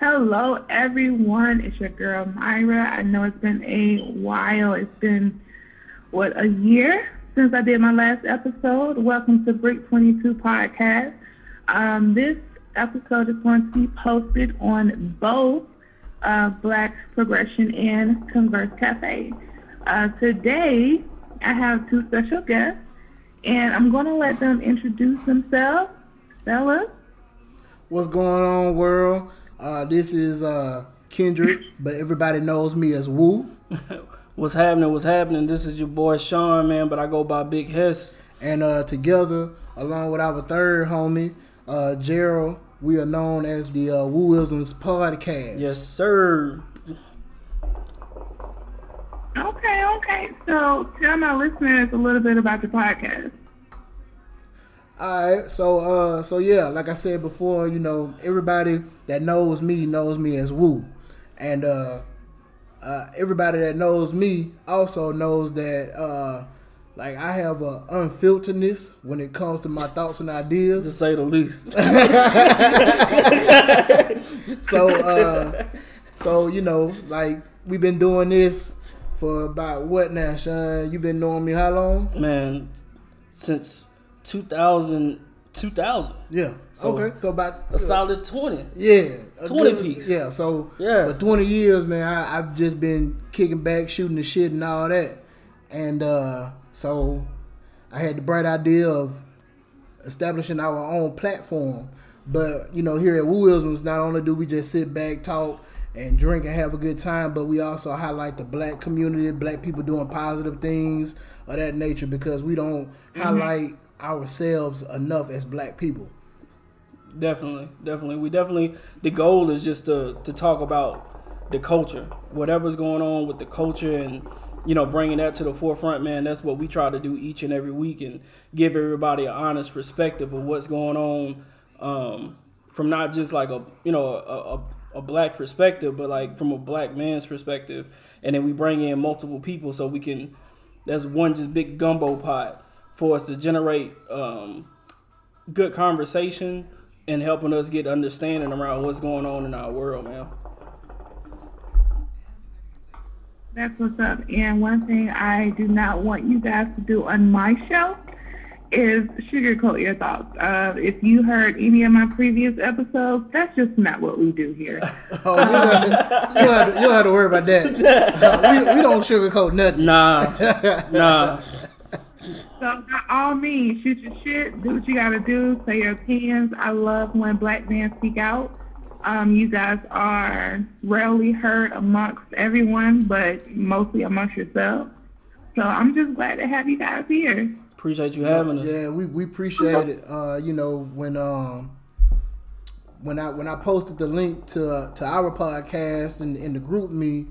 Hello, everyone. It's your girl Myra. I know it's been a while. It's been what a year since I did my last episode. Welcome to Break 22 Podcast. Um, this episode is going to be posted on both uh, Black Progression and Converse Cafe. Uh, today, I have two special guests, and I'm going to let them introduce themselves. Stella. What's going on, world? Uh, this is uh, Kendrick, but everybody knows me as Woo. what's happening? What's happening? This is your boy Sean, man, but I go by Big Hess. And uh, together, along with our third homie, uh, Gerald, we are known as the uh, Wooisms Podcast. Yes, sir. Okay, okay. So tell my listeners a little bit about the podcast. All right, so uh, so yeah, like I said before, you know, everybody that knows me knows me as Woo, and uh, uh, everybody that knows me also knows that uh, like I have a unfilteredness when it comes to my thoughts and ideas, to say the least. so uh, so you know, like we've been doing this for about what now, Sean? You've been knowing me how long? Man, since 2000, 2000. Yeah. So okay. So about a solid 20. Yeah. 20 good, piece. Yeah. So yeah. for 20 years, man, I, have just been kicking back, shooting the shit and all that. And uh, so I had the bright idea of establishing our own platform. But, you know, here at Wooisms, not only do we just sit back, talk, and drink and have a good time, but we also highlight the black community, black people doing positive things of that nature because we don't mm-hmm. highlight ourselves enough as black people. Definitely, definitely. We definitely the goal is just to to talk about the culture, whatever's going on with the culture, and you know bringing that to the forefront. Man, that's what we try to do each and every week, and give everybody an honest perspective of what's going on um, from not just like a you know a, a, a black perspective, but like from a black man's perspective, and then we bring in multiple people so we can. That's one just big gumbo pot for us to generate um, good conversation and helping us get understanding around what's going on in our world, man. That's what's up. And one thing I do not want you guys to do on my show is sugarcoat your thoughts. Uh, if you heard any of my previous episodes, that's just not what we do here. oh, you, don't have to, you, don't have to, you don't have to worry about that. Uh, we, we don't sugarcoat nothing. Nah, nah. So by all means, shoot your shit, do what you gotta do, say your opinions. I love when black men speak out. Um, you guys are rarely heard amongst everyone, but mostly amongst yourself. So I'm just glad to have you guys here. Appreciate you having us. Yeah, we, we appreciate it. Uh, you know, when um when I when I posted the link to uh, to our podcast and in the GroupMe,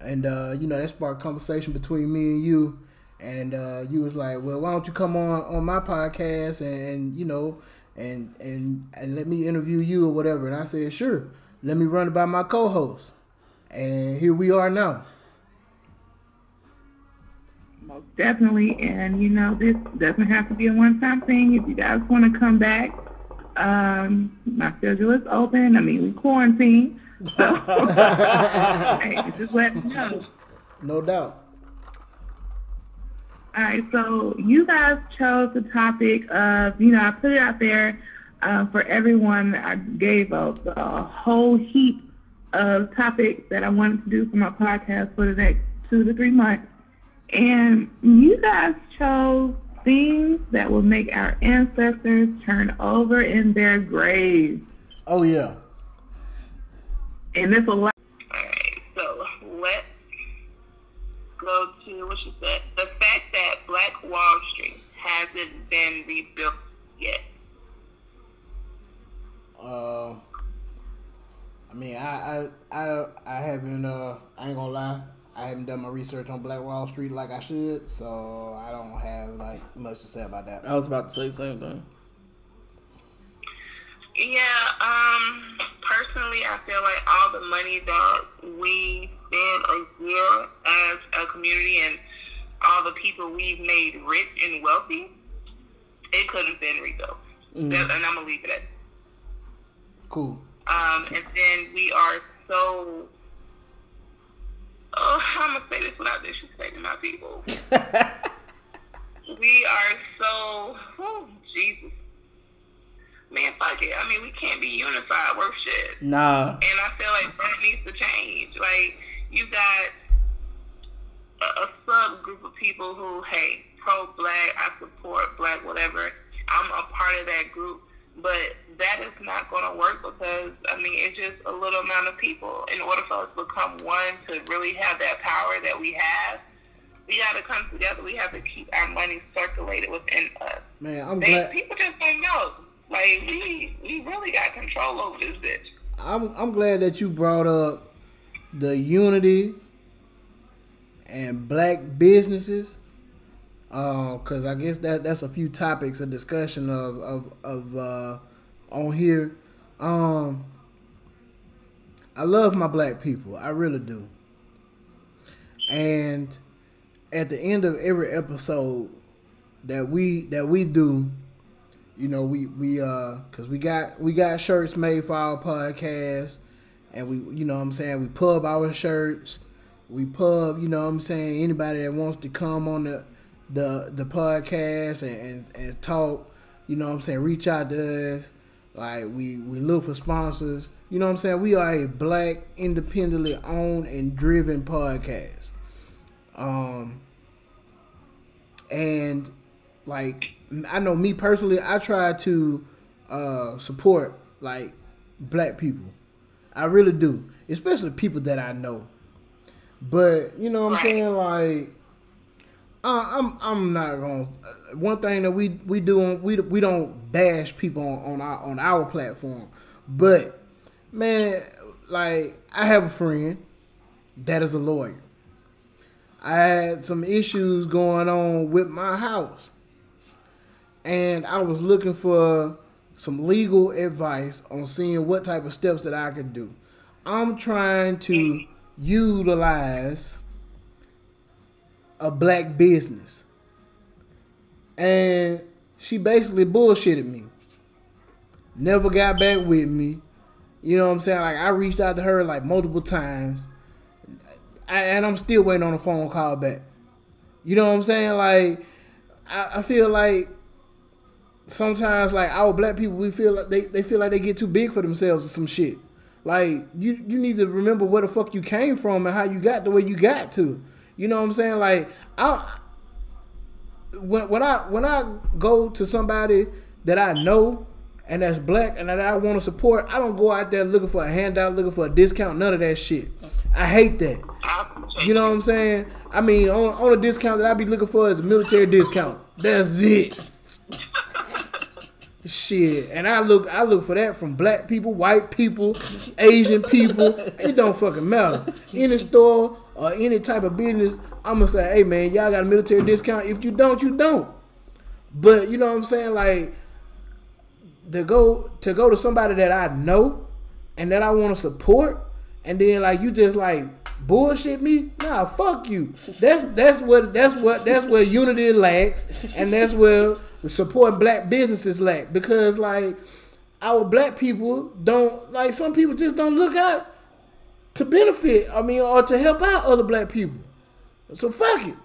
and uh, you know that sparked conversation between me and you and uh, you was like, well, why don't you come on on my podcast and, and, you know, and and and let me interview you or whatever. And I said, sure. Let me run it by my co-host. And here we are now. Most definitely, and you know, this doesn't have to be a one-time thing. If you guys want to come back, um, my schedule is open. I mean, we quarantine, so hey, just let me know. No doubt. All right, so you guys chose the topic of, you know, I put it out there uh, for everyone. I gave a, a whole heap of topics that I wanted to do for my podcast for the next two to three months. And you guys chose things that will make our ancestors turn over in their graves. Oh, yeah. And this will All right, so let's go to what she said the fact that Black Wall Street hasn't been rebuilt yet. Uh, I mean, I I I, I haven't. Uh, I ain't gonna lie. I haven't done my research on Black Wall Street like I should, so I don't have like much to say about that. I was about to say the same thing. Yeah, um, personally, I feel like all the money that we spend a year as a community and all the people we've made rich and wealthy, it could have been rebuilt. Mm. And I'm gonna leave it at. Cool. Um, and then we are so. Oh, I'm gonna say this without disrespecting my people. we are so. Oh, Jesus. Man, fuck it. I mean, we can't be unified worth shit. Nah. And I feel like that needs to change. Like, you got a, a subgroup of people who, hey, pro black, I support black, whatever. I'm a part of that group. But that is not going to work because, I mean, it's just a little amount of people. In order for us to become one, to really have that power that we have, we got to come together. We have to keep our money circulated within us. Man, I'm They, glad. people just don't know. Like, we, we really got control over this bitch. I'm I'm glad that you brought up the unity and black businesses. Uh, because I guess that that's a few topics of discussion of of of uh, on here. Um, I love my black people, I really do. And at the end of every episode that we that we do, you know, we we uh, cause we got we got shirts made for our podcast, and we you know what I'm saying we pub our shirts, we pub you know what I'm saying anybody that wants to come on the the the podcast and, and, and talk, you know what I'm saying, reach out to us. Like we we look for sponsors. You know what I'm saying? We are a black, independently owned and driven podcast. Um and like I know me personally, I try to uh support like black people. I really do. Especially people that I know. But you know what I'm saying? Like uh, I'm I'm not gonna. Uh, one thing that we we do we we don't bash people on, on our on our platform, but man, like I have a friend that is a lawyer. I had some issues going on with my house, and I was looking for some legal advice on seeing what type of steps that I could do. I'm trying to utilize a black business. And she basically bullshitted me. Never got back with me. You know what I'm saying? Like I reached out to her like multiple times. I, and I'm still waiting on a phone call back. You know what I'm saying? Like I, I feel like sometimes like our black people we feel like they, they feel like they get too big for themselves or some shit. Like you you need to remember where the fuck you came from and how you got the way you got to. You know what I'm saying? Like I when when I when I go to somebody that I know and that's black and that I want to support, I don't go out there looking for a handout, looking for a discount, none of that shit. I hate that. You know what I'm saying? I mean, on, on a discount that I be looking for is a military discount. That's it. Shit, and I look, I look for that from black people, white people, Asian people. It don't fucking matter. Any store or any type of business, I'm gonna say, hey man, y'all got a military discount. If you don't, you don't. But you know what I'm saying? Like to go to go to somebody that I know and that I want to support, and then like you just like bullshit me. Nah, fuck you. That's that's what that's what that's where unity lacks, and that's where supporting black businesses lack because like our black people don't like some people just don't look out to benefit. I mean, or to help out other black people. So fuck it.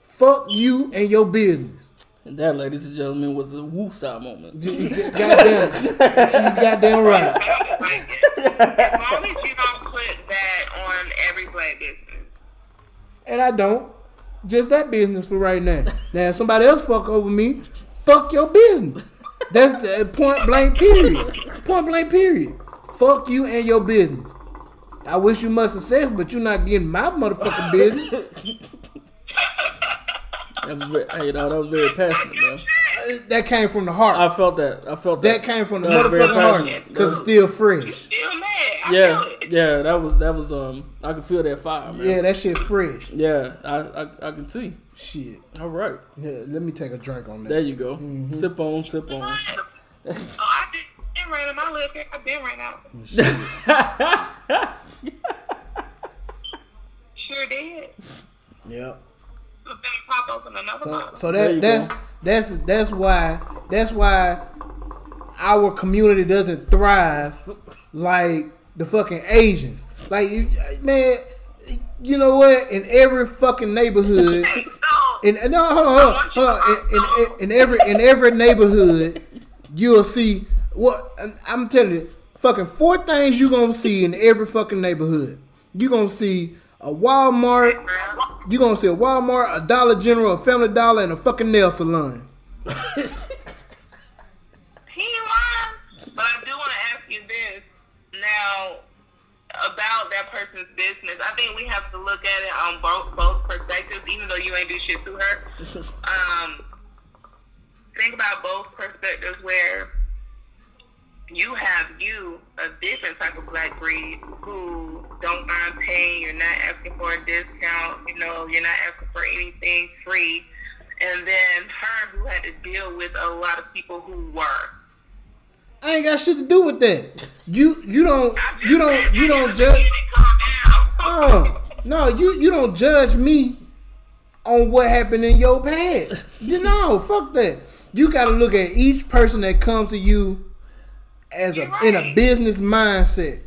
Fuck you and your business. And that, ladies and gentlemen, was the woosah moment. You, you goddamn, you goddamn right. as long as you don't put that on every black business. And I don't. Just that business for right now. Now, if somebody else fuck over me, fuck your business. That's the point blank period. Point blank period. Fuck you and your business. I wish you much success, but you're not getting my motherfucking business. That was very, hey, no, that was very passionate, man. That came from the heart. I felt that. I felt that. That came from the That was very motherfucking heart because it's still fresh. Still mad. I Yeah, feel it. yeah, that was that was um. I could feel that fire, man. Yeah, that shit fresh. Yeah, I I, I can see. Shit. All right, Yeah, let me take a drink on that. there you go. Mm-hmm. Sip on, sip on. Oh, I did been right my liquor. I've been right out. Sure did. Yep. So then pop open another So, bottle. There you that that's that's that's why that's why our community doesn't thrive like the fucking Asians. Like man, you know what? In every fucking neighborhood, in no, hold on, hold on, hold on. In, in, in every in every neighborhood, you'll see what I'm telling you. Fucking four things you're gonna see in every fucking neighborhood. You're gonna see a Walmart. You gonna see a Walmart, a Dollar General, a Family Dollar, and a fucking nail salon. He lying. But I do want to ask you this now about that person's business. I think we have to look at it on both both perspectives, even though you ain't do shit to her. Um, think about both perspectives where you have you a different type of black breed who don't mind paying. You're not asking for a discount. You know, you're not asking for anything free. And then her who had to deal with a lot of people who were. I ain't got shit to do with that. You you don't you don't you don't judge. Oh no, you you don't judge me on what happened in your past. You know, fuck that. You got to look at each person that comes to you as a in a business mindset.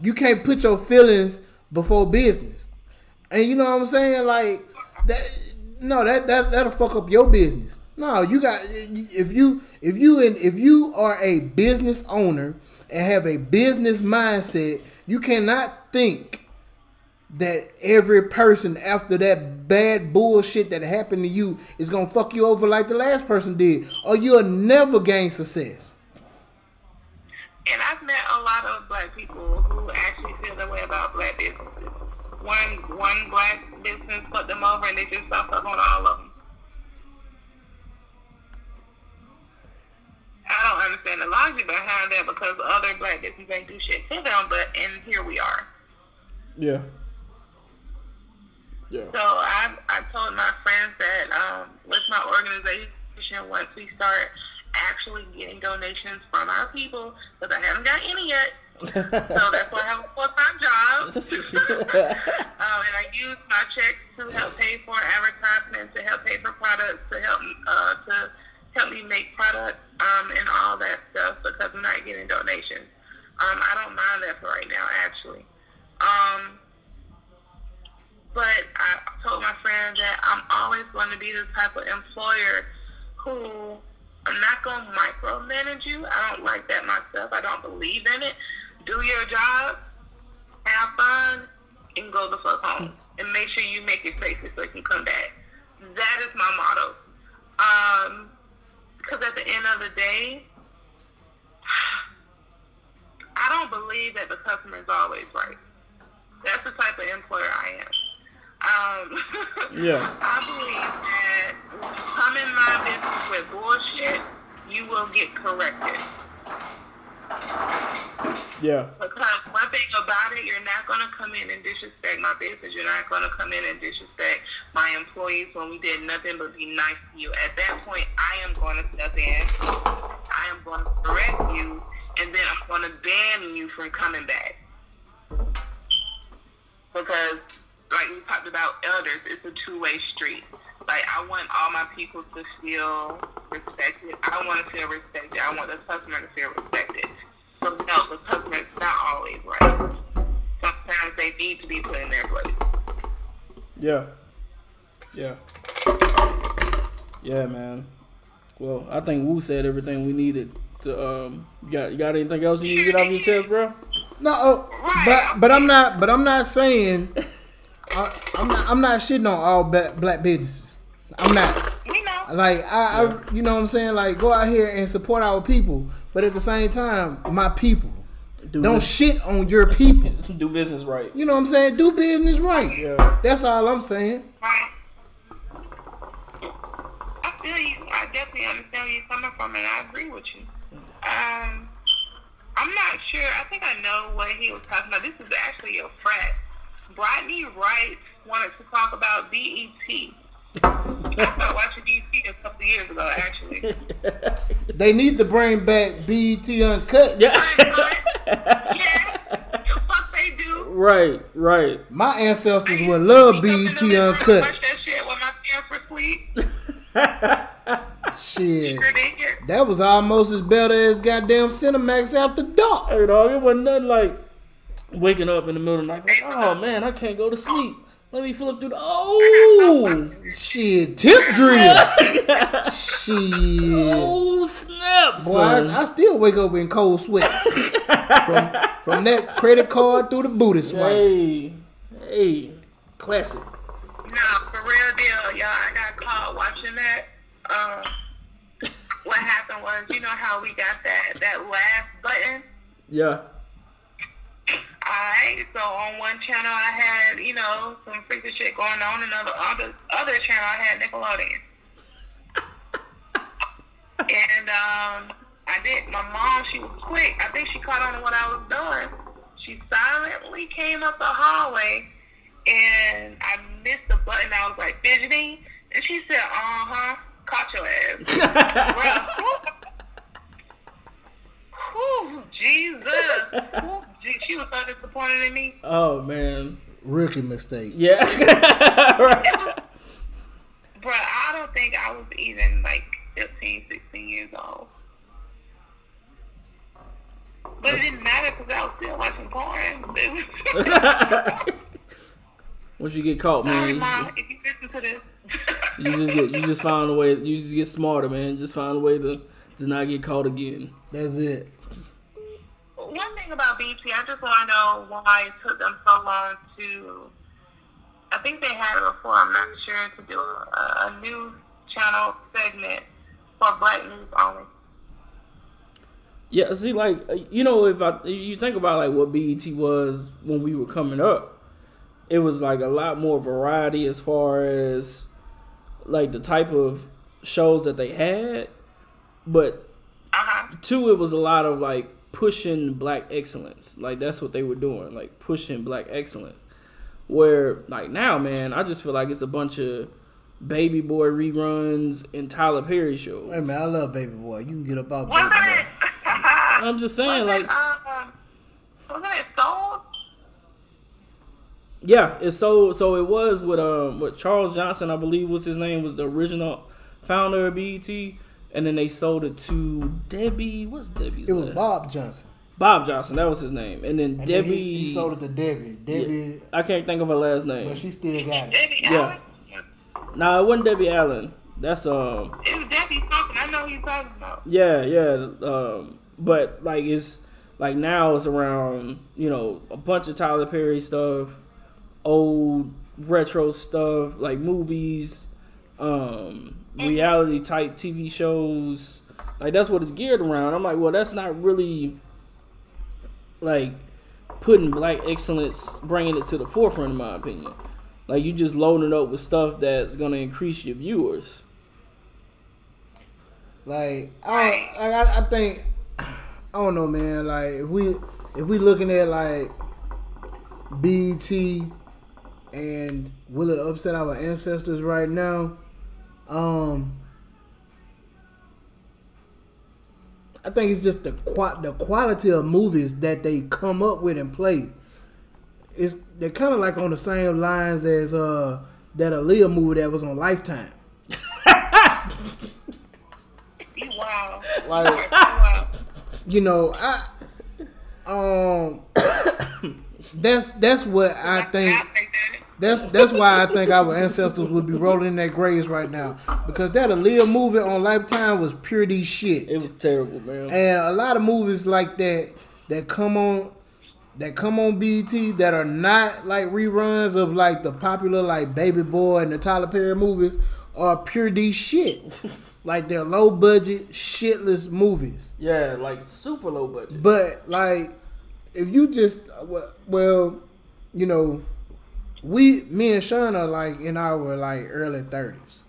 You can't put your feelings before business. And you know what I'm saying? Like that no, that that that'll fuck up your business. No, you got if you if you in, if you are a business owner and have a business mindset, you cannot think that every person after that bad bullshit that happened to you is gonna fuck you over like the last person did, or you'll never gain success. And I've met a lot of black people who actually feel that way about black businesses. One one black business put them over, and they just stopped up on all of them. I don't understand the logic behind that because other black businesses ain't do shit to them, but and here we are. Yeah. Yeah. So I I told my friends that um, with my organization, once we start actually getting donations from our people, because I haven't got any yet. so that's why I have a full time job. um, and I use my checks to help pay for advertisements, to help pay for products, to help uh, to help me make products um, and all that stuff because I'm not getting donations. Um, I don't mind that for right now, actually. Um, but I told my friend that I'm always going to be the type of employer who I'm not going to micromanage you. I don't like that myself. I don't believe in it. Do your job, have fun, and go the fuck home. And make sure you make it safe so you can come back. That is my motto. Um, because at the end of the day, I don't believe that the customer is always right. That's the type of employer I am. Um, Yeah. I believe that when you come in my business with bullshit, you will get corrected. Yeah. Because one thing about it, you're not going to come in and disrespect my business. You're not going to come in and disrespect my employees when we did nothing but be nice to you. At that point, I am going to step in. I am going to correct you, and then I'm going to ban you from coming back. Because, like we talked about elders, it's a two-way street. Like, I want all my people to feel respected. I want to feel respected. I want the customer to feel respected. So, no, the customer is not always right. Sometimes they need to be put in their place. Yeah. Yeah. Yeah, man. Well, I think Wu said everything we needed to um you got you got anything else you need to get off your chest, bro? No, oh, but but I'm not. But I'm not saying. I, I'm not. I'm not shitting on all black, black businesses. I'm not. We know. Like I, I, you know what I'm saying. Like go out here and support our people, but at the same time, my people. Do Don't bus- shit on your people. do business right. You know what I'm saying? Do business right. Yeah. That's all I'm saying. Right. I feel you. I definitely understand where you're coming from, and I agree with you. Um, I'm not sure. I think I know what he was talking about. This is actually a frat. Rodney Wright wanted to talk about BET. I started watching BET a couple of years ago, actually. They need to bring back BET Uncut. Yeah. yeah, the fuck they do. right, right. My ancestors would love Sneak BET the Uncut. Watch that shit when my parents were. Shit. Sure. That was almost as better as goddamn Cinemax after dark. Hey, dog, it wasn't nothing like waking up in the middle of the night. Like, oh man, I can't go to sleep. Let me flip through the. Oh, Shit, tip drill. Shit. oh snap, Boy. I, I still wake up in cold sweats from from that credit card through the booty swipe. hey, hey, classic. Nah, for real deal, y'all. I got caught watching that. Um, what happened was, you know how we got that that last button. Yeah. Alright, so on one channel I had, you know, some freaky shit going on, and other other other channel I had Nickelodeon. and um, I did. My mom, she was quick. I think she caught on to what I was doing. She silently came up the hallway, and I missed the button. I was like fidgeting, and she said, "Uh huh, caught your ass." Bruh. Whew, Jesus. Whew, she was so disappointed in me. Oh man. Rookie mistake. Yeah. right. Bruh, I don't think I was even like 15, 16 years old. But it didn't matter because I was still watching porn. Once you get caught, Sorry, man, Mom, if you listen to this. you just get you just find a way. You just get smarter, man. Just find a way to to not get caught again. That's it. One thing about BT, I just want to know why it took them so long to. I think they had it before. I'm not sure to do a, a news channel segment for Black news only. Yeah, see, like you know, if I you think about like what BET was when we were coming up, it was like a lot more variety as far as like the type of shows that they had, but Uh huh. two, it was a lot of like pushing black excellence. Like that's what they were doing, like pushing black excellence. Where like now, man, I just feel like it's a bunch of baby boy reruns and Tyler Perry shows. Hey man, I love Baby Boy. You can get up out Wasn't Baby? Boy. I'm just saying, wasn't like, it, um, wasn't it Soul? yeah, it's so so it was with um with Charles Johnson, I believe was his name, was the original founder of BET, and then they sold it to Debbie. What's Debbie's name? It was name? Bob Johnson. Bob Johnson, that was his name, and then And Debbie. then he, he sold it to Debbie. Debbie, I can't think of her last name. but she still got it. Debbie Yeah. Allen? Nah, it wasn't Debbie Allen. That's um It was Debbie something. I know who you're talking about. yeah, yeah. Um but like it's like now it's around, you know, a bunch of Tyler Perry stuff, old retro stuff, like movies, um, reality type TV shows. Like that's what it's geared around. I'm like, well that's not really like putting black excellence bringing it to the forefront in my opinion. Like you just loading up with stuff that's gonna increase your viewers. Like I, like, I, I think I don't know, man. Like if we if we looking at like BET and will it upset our ancestors right now? Um, I think it's just the qua- the quality of movies that they come up with and play. It's they're kind of like on the same lines as uh that Aaliyah movie that was on Lifetime. Wow. Like wow. you know, I um that's that's what I think I think that. That's that's why I think our ancestors would be rolling in their graves right now because that Aaliyah movie on Lifetime was pure D shit, It was terrible, man. and a lot of movies like that that come on that come on BT that are not like reruns of like the popular like Baby Boy and the Tyler Perry movies are pure D shit, like they're low budget shitless movies. Yeah, like super low budget. But like, if you just well, you know, we me and Sean are like in our like early thirties,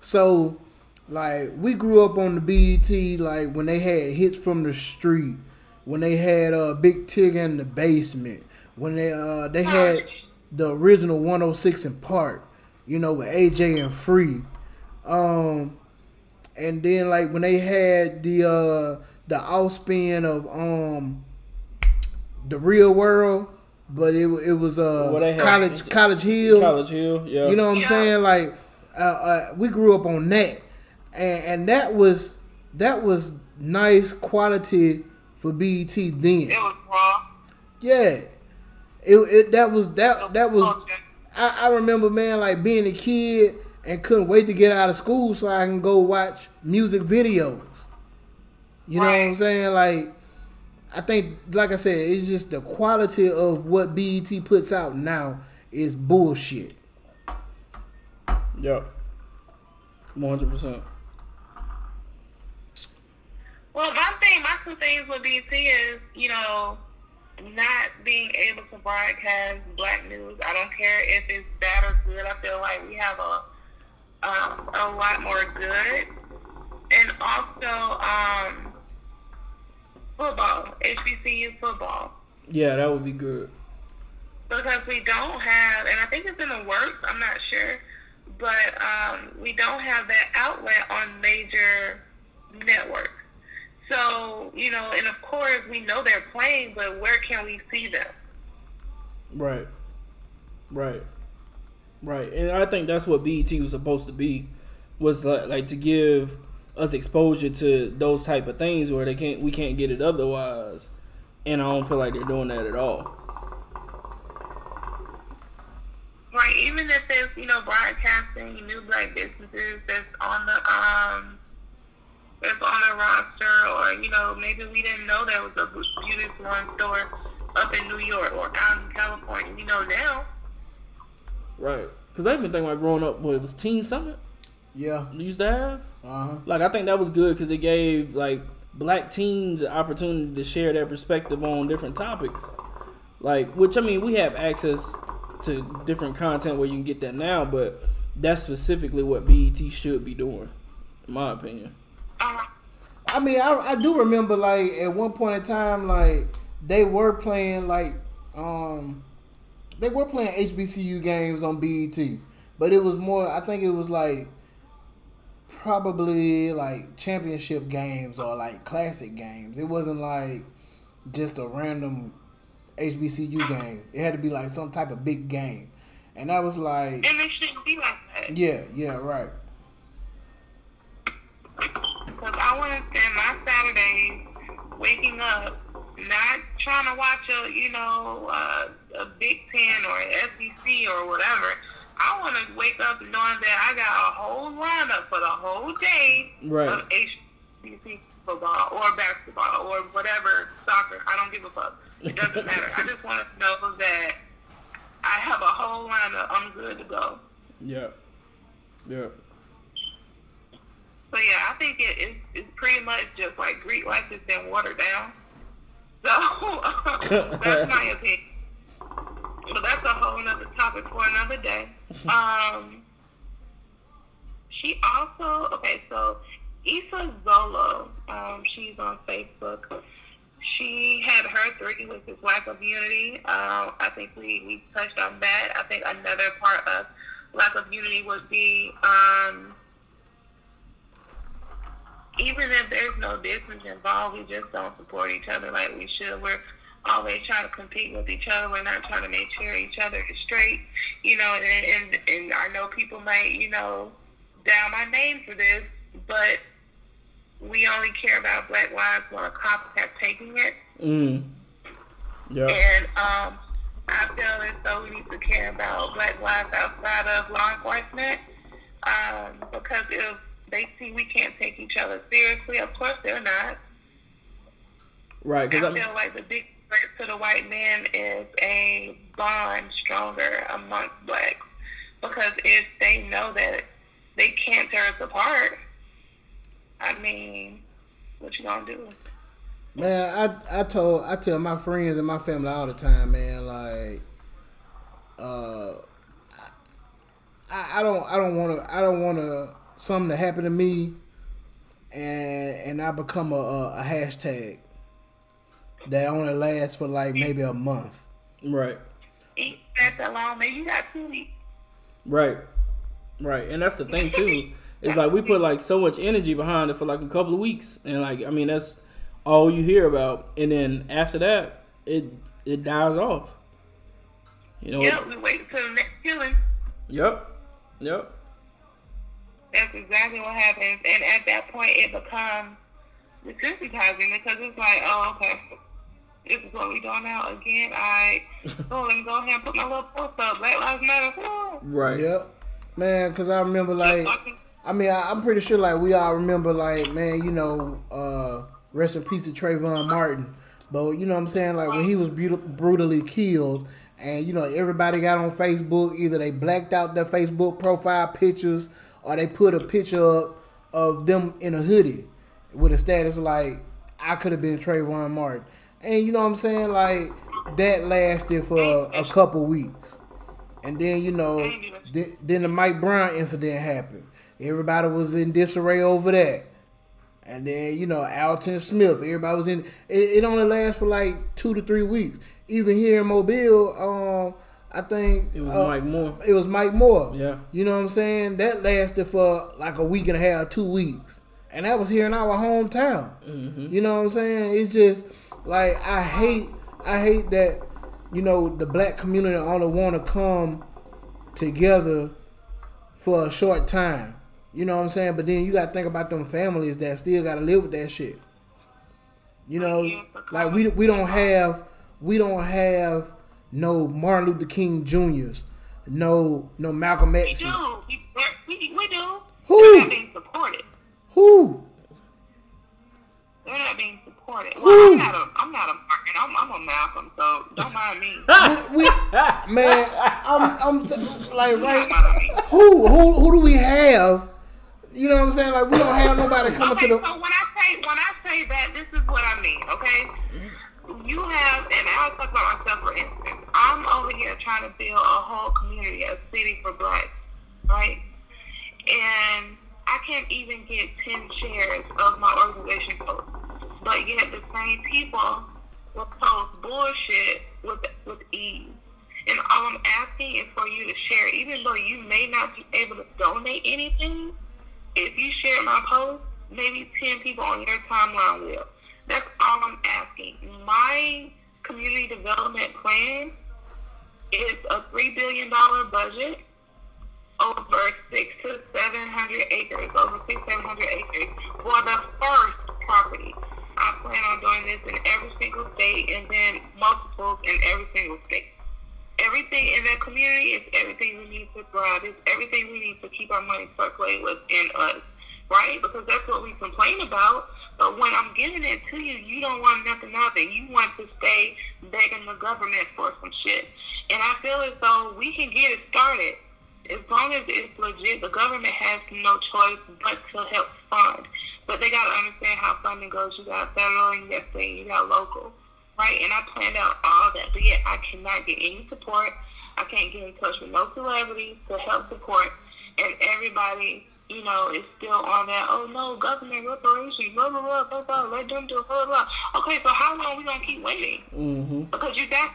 so like we grew up on the BET like when they had hits from the street, when they had uh Big Tig in the basement, when they uh they had the original 106 & Park, you know, with AJ and Free, um, and then like when they had the uh the outspin of um the real world, but it it was uh What they had- college college hill. College Hill, yeah. You know what I'm Yeah. saying? Like uh, uh, we grew up on that, and and that was that was nice quality for BET then. It was raw. Yeah, it, it that was that that was. I, I remember man like being a kid and couldn't wait to get out of school so I can go watch music videos. You know what I'm saying? Like, I think, like I said, it's just the quality of what BET puts out now is bullshit. Yep. One hundred percent. Well, my thing, my two things with BET is, you know, not being able to broadcast black news. I don't care if it's bad or good. I feel like we have a um, a lot more good, and also um, football, HBCU football. Yeah, that would be good. because we don't have, and I think it's in the works. I'm not sure, but um, we don't have that outlet on major networks. So you know, and of course we know they're playing, but where can we see them? Right. Right. Right. And I think that's what BET was supposed to be was like, like to give us exposure to those type of things where they can't we can't get it otherwise. And I don't feel like they're doing that at all. Right, even if it's you know broadcasting new black businesses that's on the um that's on the roster, or you know maybe we didn't know there was a beauty salon store up in New York or out in California. You know now. Right. Cause I even think like growing up, what it was Teen Summit Yeah. we used to have. Uh huh. Like I think that was good because it gave like black teens an opportunity to share their perspective on different topics. Like, which I mean, we have access to different content where you can get that now, but that's specifically what BET should be doing, in my opinion. I mean, I, I do remember like at one point in time, like they were playing like um they were playing HBCU games on BET, but it was more. I think it was like probably like championship games or like classic games. It wasn't like just a random HBCU game. It had to be like some type of big game, and that was like and it shouldn't be like that. yeah, yeah, right. Because I want to spend my Saturdays waking up, not trying to watch a, you know, uh, a Big Ten or an SEC or whatever. I want to wake up knowing that I got a whole lineup for the whole day Right. of HBC football or basketball or whatever, soccer. I don't give a fuck. It doesn't matter. I just want to know that I have a whole lineup. I'm good to go. Yeah. Yeah. So yeah, I think it is it's pretty much just like Greek life has been watered down. So that's my opinion. But that's a whole other topic for another day. Um, she also okay, so Issa Zolo, um, she's on Facebook. She had her three with his lack of unity. Um, I think we, we touched on that. I think another part of lack of unity would be um, even if there's no distance involved, we just don't support each other like we should. We're always trying to compete with each other. We're not trying to make sure each other is straight, you know. And and, and I know people might, you know, down my name for this, but we only care about Black lives while cops have taken it. Mm. Yeah. And um, I feel as though we need to care about black lives outside of law enforcement um, because if they see we can't take each other seriously, of course they're not. Right. I Because feel like the big to the white man is a bond stronger amongst blacks because if they know that they can't tear us apart, I mean, what you gonna do? Man, I I told I tell my friends and my family all the time, man. Like, uh, I, I don't I don't want to I don't want to something to happen to me, and and I become a, a, a hashtag that only lasts for like maybe a month. right. Eat that alone. Maybe you got two weeks. Right. Right. And that's the thing too. It's like we put like so much energy behind it for like a couple of weeks. And like I mean that's all you hear about. And then after that it it dies off. You know Yep, we wait until the next killing. Yep. Yep. That's exactly what happens. And at that point, it becomes desensitizing because it's like, oh, okay, this is what we doing now again. I oh, let me go ahead and put my little post up. Black Lives Matter. Oh. Right. Yep. Man, cause I remember like I mean I, I'm pretty sure like we all remember like man you know uh rest in peace to Trayvon Martin, but you know what I'm saying like when he was brut- brutally killed and you know everybody got on Facebook either they blacked out their Facebook profile pictures or they put a picture up of them in a hoodie with a status like I could have been Trayvon Martin, and you know what I'm saying like that lasted for a couple weeks. And then you know, th- then the Mike Brown incident happened. Everybody was in disarray over that. And then you know, Alton Smith. Everybody was in. It, it only lasts for like two to three weeks. Even here in Mobile, um, I think It was uh, Mike Moore. It was Mike Moore. Yeah. You know what I'm saying? That lasted for like a week and a half, two weeks. And that was here in our hometown. Mm-hmm. You know what I'm saying? It's just like I hate I hate that, you know, the black community only wanna come together for a short time. You know what I'm saying? But then you gotta think about them families that still gotta live with that shit. You know, like we we don't have we don't have no Martin Luther King Juniors, no no Malcolm We X's. do. We, we, we do. Who? They're not being supported. Who? They're not being supported. Who? Well, I'm not a, I'm not a Martin. I'm, I'm a Malcolm, so don't mind me. Ah. we, we- man, I'm I'm t- like right. Who who who do we have? You know what I'm saying? Like we don't have nobody coming Okay, to the. so when I say when I say that, this is what I mean. Okay, you have, and I'll talk about myself for instance. I'm over here trying to build a whole community, a city for blacks, right? And I can't even get ten shares of my organization post, but yet the same people will post bullshit with with ease. And all I'm asking is for you to share, even though you may not be able to donate anything if you share my post, maybe 10 people on your timeline will. That's all I'm asking. My community development plan is a $3 billion budget over six to 700 acres, over six, 700 acres for the first property. I plan on doing this in every single state and then multiples in every single state everything in that community is everything we need to thrive. It's everything we need to keep our money circulating within us, right? Because that's what we complain about. But when I'm giving it to you, you don't want nothing of it. You want to stay begging the government for some shit. And I feel as though we can get it started. As long as it's legit, the government has no choice but to help fund. But they got to understand how funding goes. You got federal, got state, you got local right? And I planned out all that, but yet I cannot get any support. I can't get in touch with no celebrities to help support, and everybody, you know, is still on that. Oh no, government reparations, blah blah blah blah blah. Let them do blah blah. blah. Okay, so how long we gonna keep waiting? Mm-hmm. Because you got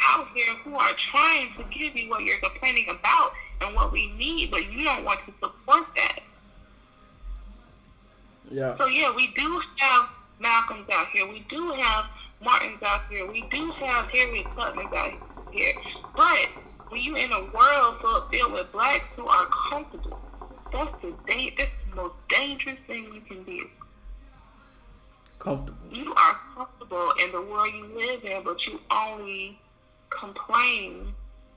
out here who are trying to give you what you're complaining about and what we need, but you don't want to support that. Yeah. So yeah, we do have Malcolms out here. We do have Martins out here. We do have Harriet Tubmans out here. But when you in a world full filled with blacks who are comfortable, that's the da- that's the most dangerous thing you can do. Comfortable. You are comfortable in the world you live in, but you only complain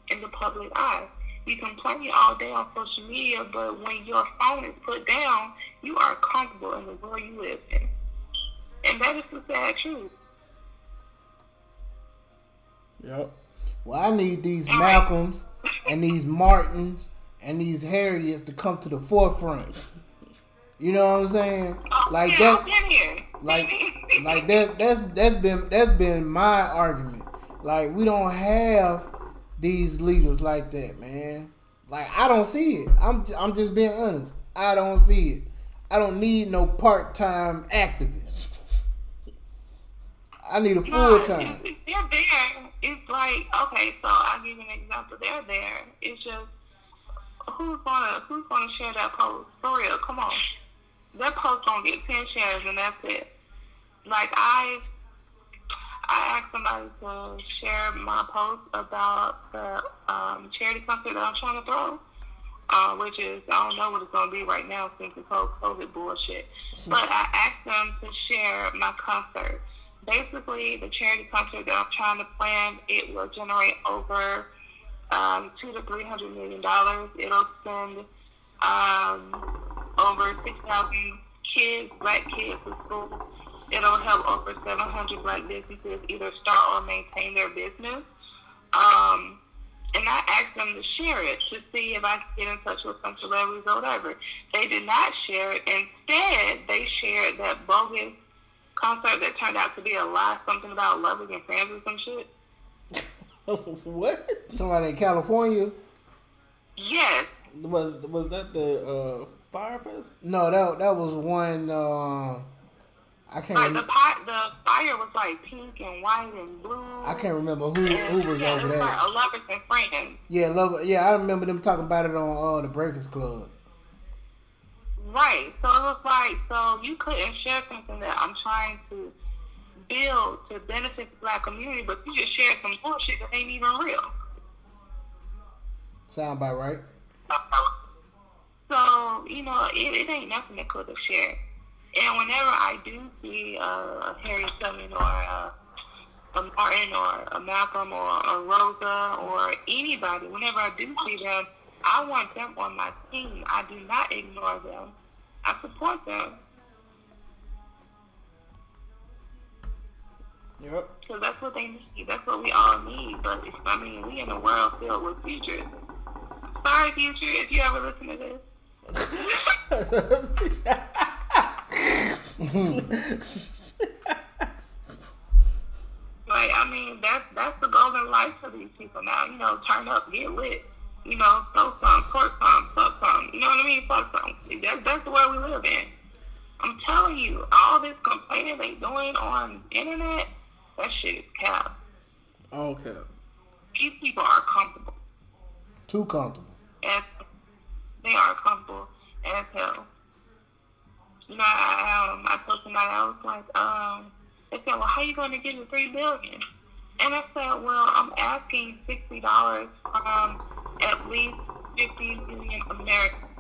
in the public eye. You complain all day on social media, but when your phone is put down, you are comfortable in the world you live in. And that is the sad truth. Yep. Well, I need these Malcolms and these Martins and these Harriets to come to the forefront. You know what I'm saying? Oh, like that. I've been here. like like that that's that's been that's been my argument like we don't have these leaders like that man like i don't see it i'm i'm just being honest i don't see it i don't need no part-time activist i need a full-time it's- They're there. It's like okay, so I'll give you an example. They're there. It's just who's gonna who's gonna share that post? For real, come on. That post gonna get ten shares and that's it. Like I I asked somebody to share my post about the um, charity concert that I'm trying to throw. uh, which is I don't know what it's gonna be right now since this whole COVID bullshit. But I asked them to share my concert. Basically, the charity concert that I'm trying to plan, it will generate over um, two to three hundred million dollars. It'll send um, over six thousand kids, black kids, to school. It'll help over seven hundred black businesses either start or maintain their business. Um, and I asked them to share it to see if I could get in touch with some celebrities or whatever. They did not share it. Instead, they shared that bogus concert that turned out to be a lie, something about lovers and friends or some shit. what Somebody in California? Yes. was was that the uh, Fyre Fest? No, that that was one. Uh, I can't. Like the pot, the fire was like pink and white and blue. I can't remember who who was yeah, over it was there. like lovers and friends. Yeah, love. Yeah, I remember them talking about it on uh, the Breakfast Club. Right. So it was like, so you couldn't share something that I'm trying to build to benefit the black community, but you just shared some bullshit that ain't even real. Sound about right? So, you know, it, it ain't nothing that could have shared. And whenever I do see uh, a Harry Tubman or a, a Martin or a Malcolm or a Rosa or anybody, whenever I do see them, I want them on my team. I do not ignore them. I support them. Yep. Because that's what they need. That's what we all need. But, it's, I mean, we in a world filled with futures. Sorry, future, if you ever listen to this. Like, I mean, that's that's the golden life for these people now. You know, turn up, get lit. You know, throw some, pork some, fuck some. You know what I mean? Fuck some. That, that's the world we live in. I'm telling you, all this complaining they doing on internet, that shit is cap. okay. These people are comfortable. Too comfortable. As they are comfortable as hell. Know, I, um, I told somebody I was like, um, they said, well, how you going to get the three billion? And I said, well, I'm asking sixty dollars from at least fifty million Americans.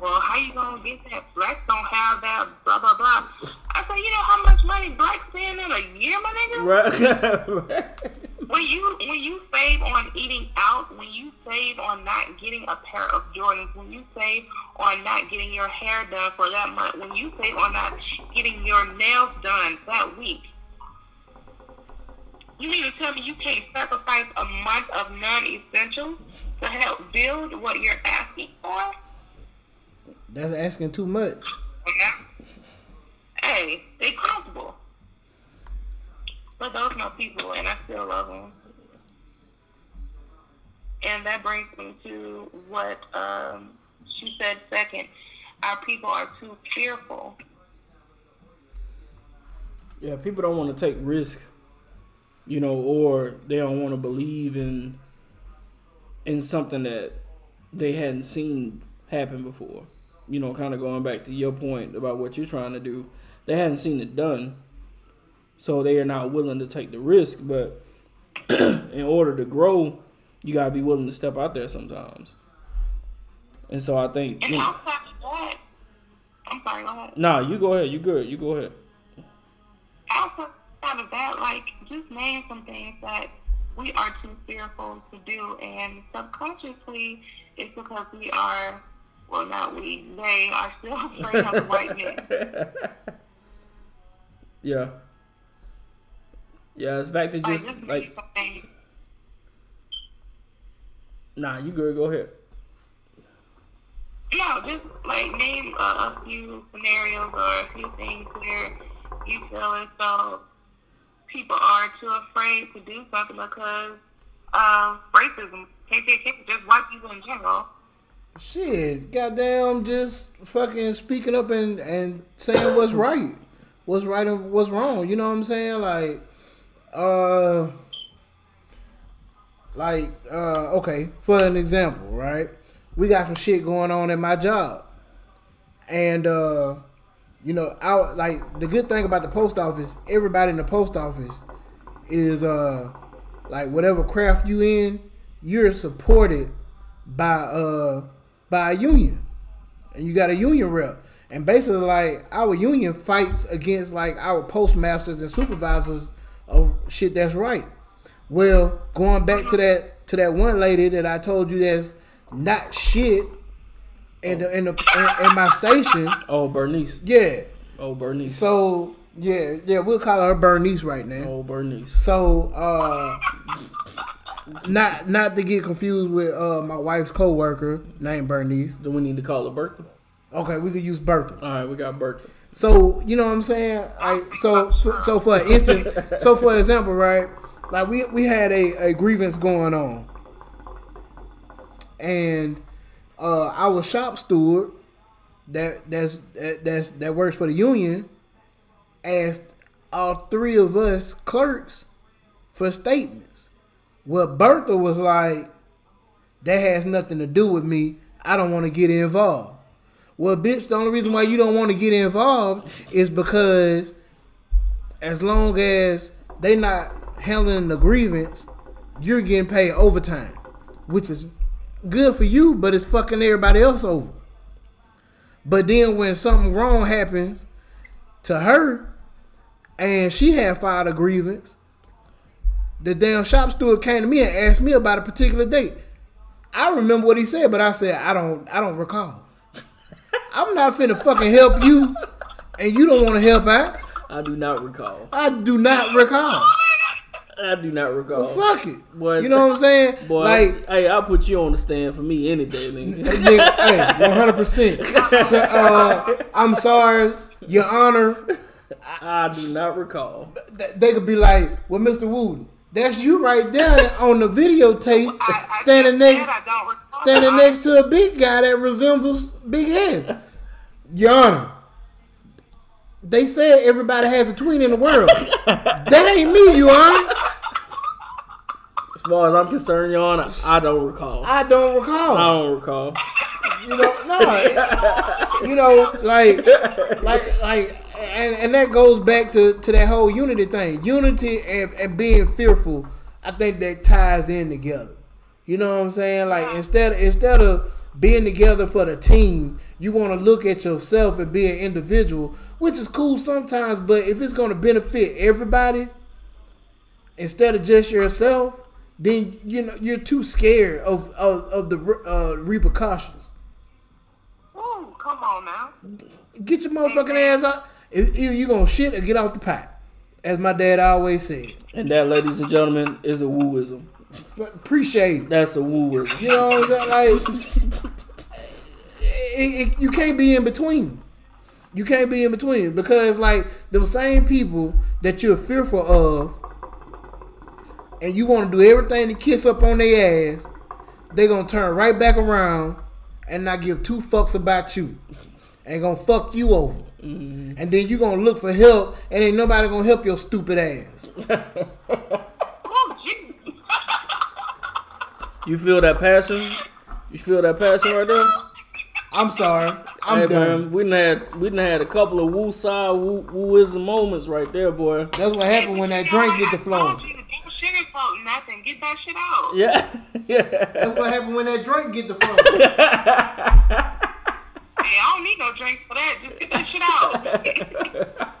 Well, how you gonna get that? Blacks don't have that. Blah blah blah. I said, you know how much money blacks spend in a year, my nigga? Right. When you when you save on eating out, when you save on not getting a pair of Jordans, when you save on not getting your hair done for that month, when you save on not getting your nails done that week, you mean to tell me you can't sacrifice a month of non-essentials to help build what you're asking for? That's asking too much. Well, now, hey, they comfortable. But those are my people, and I still love them. And that brings me to what um, she said second. Our people are too fearful. Yeah, people don't want to take risk, you know, or they don't want to believe in in something that they hadn't seen happen before. You know, kind of going back to your point about what you're trying to do. They hadn't seen it done. So they are not willing to take the risk, but in order to grow, you got to be willing to step out there sometimes. And so I think And you know, outside of that, I'm sorry, go ahead. Nah, you go ahead. You good. You go ahead. outside of that, like, just name some things that we are too fearful to do, and subconsciously, it's because we are, well, not we, they are still afraid of the white man. Yeah. Yeah, it's back to Like, just just like nah, you good, go ahead. No, just like name a, a few scenarios or a few things where you feel as though people are too afraid to do something because of racism, KKK, just white people in general. Shit, goddamn, just fucking speaking up and and saying what's right, what's right and what's wrong. You know what I'm saying? Like, uh, like, uh, okay, for an example, right? We got some shit going on at my job, and uh, you know, I like the good thing about the post office. Everybody in the post office is uh, like whatever craft you in, you're supported by uh by a union, and you got a union rep. And basically, like our union fights against like our postmasters and supervisors of shit that's right. Well, going back to that to that one lady that I told you that's not shit in the in the in, in my station. Oh, Bernice. Yeah. Oh, Bernice. So yeah, yeah, we'll call her Bernice right now. Oh, Bernice. So uh not not to get confused with uh my wife's coworker named Bernice. Do we need to call her Bertha? Okay, we could use Bertha. All right, we got Bertha. So you know what I'm saying? Like so for, so for instance, so for example, right? Like we we had a, a grievance going on, and uh, our shop steward that that's that, that's that works for the union asked all three of us clerks for statements. Well, Bertha was like, that has nothing to do with me. I don't want to get involved. Well, bitch, the only reason why you don't want to get involved is because as long as they not handling the grievance, you're getting paid overtime, which is good for you, but it's fucking everybody else over. But then when something wrong happens to her, and she had filed a grievance, the damn shop steward came to me and asked me about a particular date. I remember what he said, but I said I don't I don't recall. I'm not finna fucking help you, and you don't want to help out. I do not recall. I do not recall. I do not recall. Well, fuck it. Boy, you know what I'm saying? Boy, like, hey, I'll put you on the stand for me any day, nigga. nigga, hey, 100. percent uh, I'm sorry, Your Honor. I do not recall. They could be like, "Well, Mr. Wooden, that's you right there on the videotape, I, I standing just next, said I don't recall. standing I- next to a big guy that resembles Big Head." Your Honor, they said everybody has a twin in the world. that ain't me, Your Honor. As far as I'm concerned, Your Honor, I don't recall. I don't recall. I don't recall. You know, no, it- you know, like, like, like, and, and that goes back to, to that whole unity thing. Unity and, and being fearful, I think that ties in together. You know what I'm saying? Like instead instead of being together for the team, you want to look at yourself and be an individual, which is cool sometimes. But if it's going to benefit everybody instead of just yourself, then you know you're too scared of of, of the uh, repercussions. Ooh, come on now. Get your motherfucking ass out. Either you gonna shit or get off the pot, as my dad always said. And that, ladies and gentlemen, is a wooism. But appreciate it. That's a wooism. You know what I'm saying? Like, it, it, you can't be in between. You can't be in between because, like, them same people that you're fearful of, and you want to do everything to kiss up on their ass, they gonna turn right back around and not give two fucks about you, and gonna fuck you over. Mm-hmm. And then you gonna look for help, and ain't nobody gonna help your stupid ass. You feel that passion? You feel that passion right there? I'm sorry. I'm hey done. man, we done had we done had a couple of woo side woo wooism moments right there, boy. That's what happened when that drink get the flowing. Nothing. Get that shit out. Yeah, yeah. That's what happened when that drink get the phone. I don't need no drinks for that. Just get that shit out.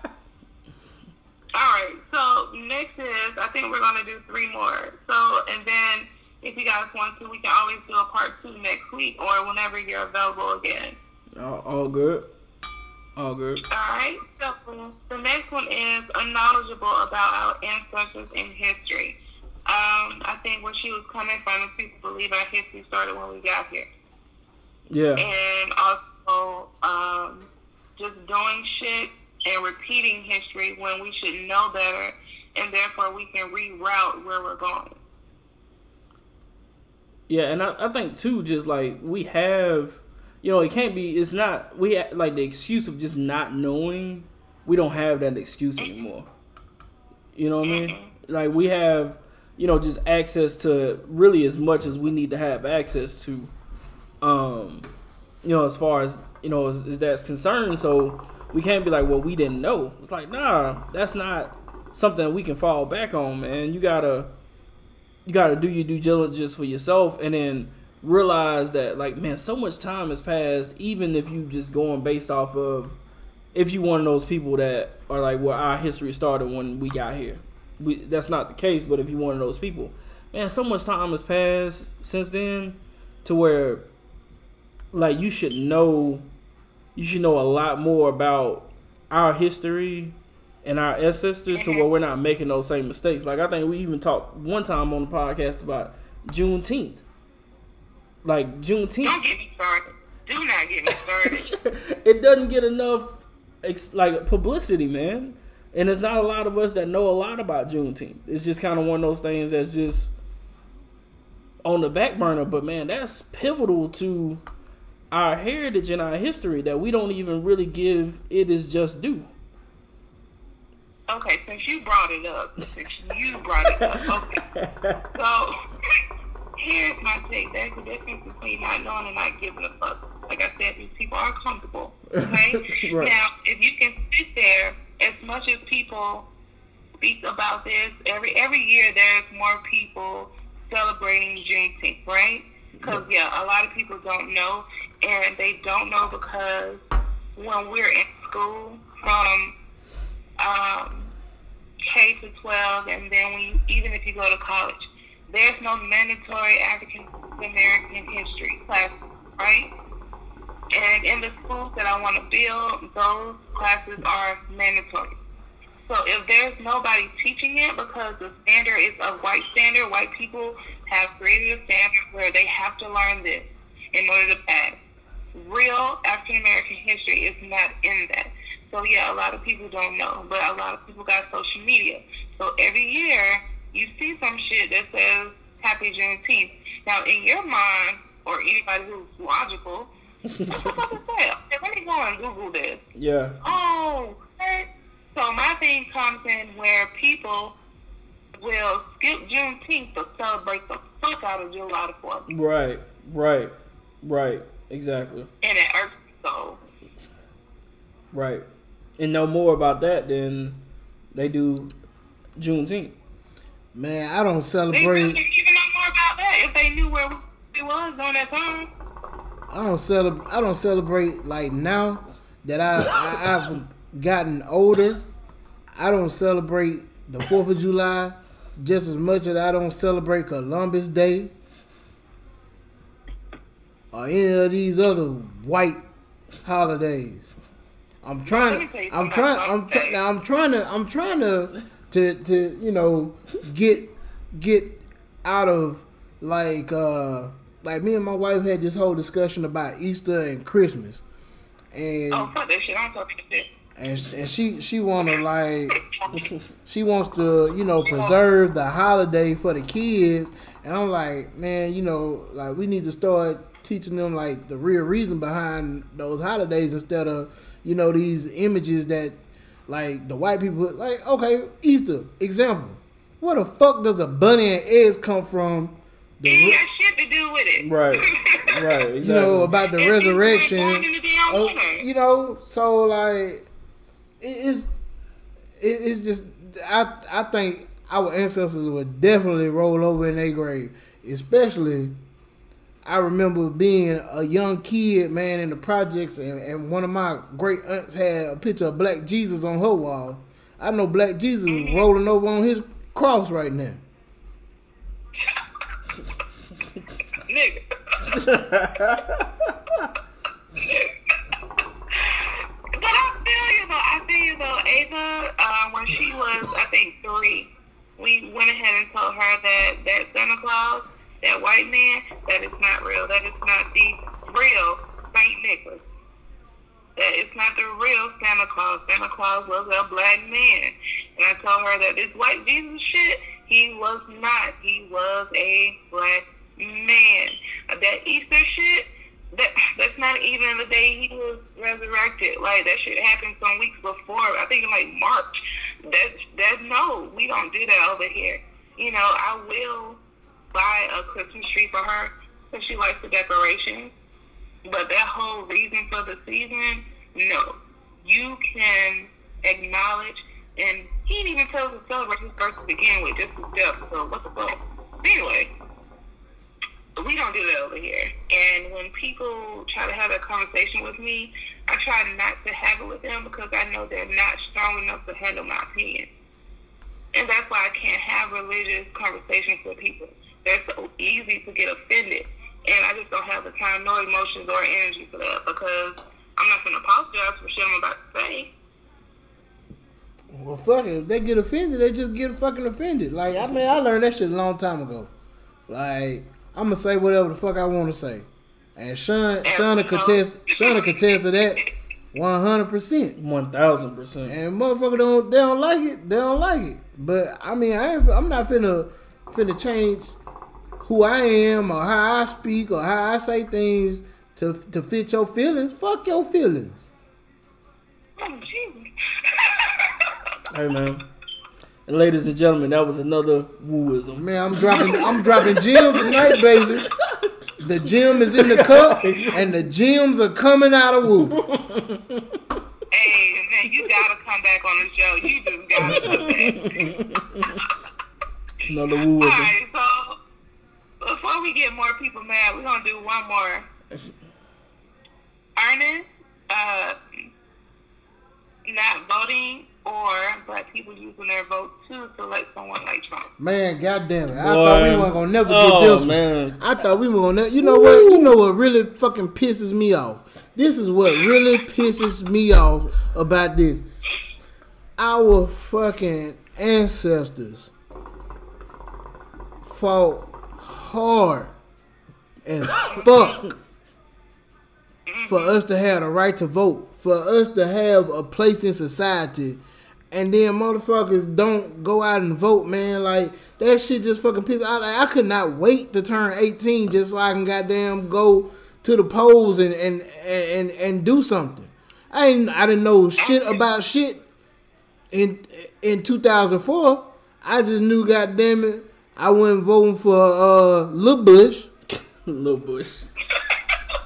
All right. So next is I think we're gonna do three more. So and then if you guys want to, we can always do a part two next week or whenever you're available again. all, all good. All good. All right. So the next one is unknowledgeable about our ancestors in history. Um, I think where she was coming from is people believe our history started when we got here. Yeah. and also um, just doing shit and repeating history when we should know better, and therefore we can reroute where we're going. Yeah, and I, I think too, just like we have, you know, it can't be. It's not we ha- like the excuse of just not knowing. We don't have that excuse anymore. You know what I mean? Like we have, you know, just access to really as much as we need to have access to. Um, you know, as far as you know, as that's concerned, so we can't be like, well, we didn't know. It's like, nah, that's not something we can fall back on, man. You gotta you got to do your due diligence for yourself and then realize that like man, so much time has passed. Even if you just going based off of if you one of those people that are like where our history started when we got here. We, that's not the case, but if you one of those people, man, so much time has passed since then to where like you should know you should know a lot more about our history and our ancestors to where we're not making those same mistakes. Like I think we even talked one time on the podcast about Juneteenth. Like Juneteenth. Don't get me started. Do not get me started. it doesn't get enough ex- like publicity, man. And it's not a lot of us that know a lot about Juneteenth. It's just kind of one of those things that's just on the back burner. But man, that's pivotal to our heritage and our history that we don't even really give it is just due. Okay, since you brought it up, since you brought it up, okay. So here's my take. There's a difference between not knowing and not giving a fuck. Like I said, these people are comfortable. Okay. Right. Now, if you can sit there, as much as people speak about this, every every year there's more people celebrating Juneteenth, right? Because yeah, a lot of people don't know, and they don't know because when we're in school from um, K to 12, and then when even if you go to college, there's no mandatory African American history classes, right? And in the schools that I want to build, those classes are mandatory. So if there's nobody teaching it because the standard is a white standard, white people have created a standard where they have to learn this in order to pass. Real African American history is not in that. So yeah, a lot of people don't know, but a lot of people got social media. So every year you see some shit that says Happy Juneteenth. Now in your mind, or anybody who's logical, what the fuck is that? Okay, let me go and Google this. Yeah. Oh, okay. So my thing comes in where people will skip Juneteenth to celebrate the fuck out of July the 4th. Right. Right. Right. Exactly. And it irks me so. Right. And know more about that than they do Juneteenth. Man, I don't celebrate. really even know more about that if they knew where we was during that time. I don't celebrate. I don't celebrate like now that I, I I've gotten older. I don't celebrate the Fourth of July just as much as I don't celebrate Columbus Day or any of these other white holidays. I'm trying. Let me tell you I'm trying. I'm trying. Now I'm trying to. I'm trying to to to you know get get out of like uh like me and my wife had this whole discussion about Easter and Christmas, and Oh, fuck that shit. I'm talking shit. and and she she wanna like she wants to you know preserve the holiday for the kids, and I'm like man you know like we need to start teaching them like the real reason behind those holidays instead of you know these images that like the white people like okay Easter example, where the fuck does a bunny and eggs come from? The, It got shit to do with it. Right. Right. Exactly. you know about the And resurrection. born in the damn Oh, you know, so like it, it's it, it's just I I think our ancestors would definitely roll over in their grave, especially. I remember being a young kid, man, in the projects, and, and one of my great aunts had a picture of Black Jesus on her wall. I know Black Jesus is rolling over on his cross right now. Nigga. But I feel you though. I feel you though. Ava, uh, when she was, I think three, we went ahead and told her that that Santa Claus, that white man, that is not real. That is not the real Saint Nicholas. That is not the real Santa Claus. Santa Claus was a black man, and I told her that this white Jesus shit, he was not. He was a black man. That Easter shit, that that's not even the day he was resurrected. Like that shit happened some weeks before. I think in like March. That that no, we don't do that over here. You know, I will buy a Christmas tree for her because she likes the decorations. But that whole reason for the season, no. You can acknowledge, and he didn't even tell us to celebrate his birthday to begin with, just his death. So what the fuck? Anyway, we don't do that over here. And when people try to have a conversation with me, I try not to have it with them because I know they're not strong enough to handle my opinion. And that's why I can't have religious conversations with people. They're so easy to get offended. And I just don't have the time, no emotions or energy for that because I'm not going to apologize for shit I'm about to say. Well, fuck it. If they get offended, they just get fucking offended. Like, I mean, I learned that shit a long time ago. Like, I'm gonna say whatever the fuck I want to say, and Sean, Sean, contest, Sean, contest to that, one hundred percent. One thousand percent. And motherfucker don't, they don't like it. They don't like it. But I mean, I ain't, I'm not finna, finna change who I am or how I speak or how I say things to to fit your feelings. Fuck your feelings. Oh, Jesus. Hey man. And ladies and gentlemen, that was another wooism. Man, I'm dropping I'm dropping gems tonight, baby. The gem is in the cup, and the gems are coming out of woo. Hey, man, you gotta come back on the show. You just gotta come back. Another wooism. right, so before we get more people mad, we're gonna do one more. Ernest, uh, not voting or black people using their vote to select someone like Trump. Man, goddamn it! I thought we weren't gonna never get Oh, this one. man. I thought we were gonna. You know what? You know what really fucking pisses me off. This is what really pisses me off about this. Our fucking ancestors fought hard as fuck for us to have the right to vote, for us to have a place in society, and then motherfuckers don't go out and vote, man. Like that shit just fucking piss. I like, I could not wait to turn eighteen just so I can goddamn go to the polls and and and and do something. I ain't I didn't know shit about shit in in 2004. I just knew, goddamn it, I wasn't voting for uh Lil Bush. Little Bush.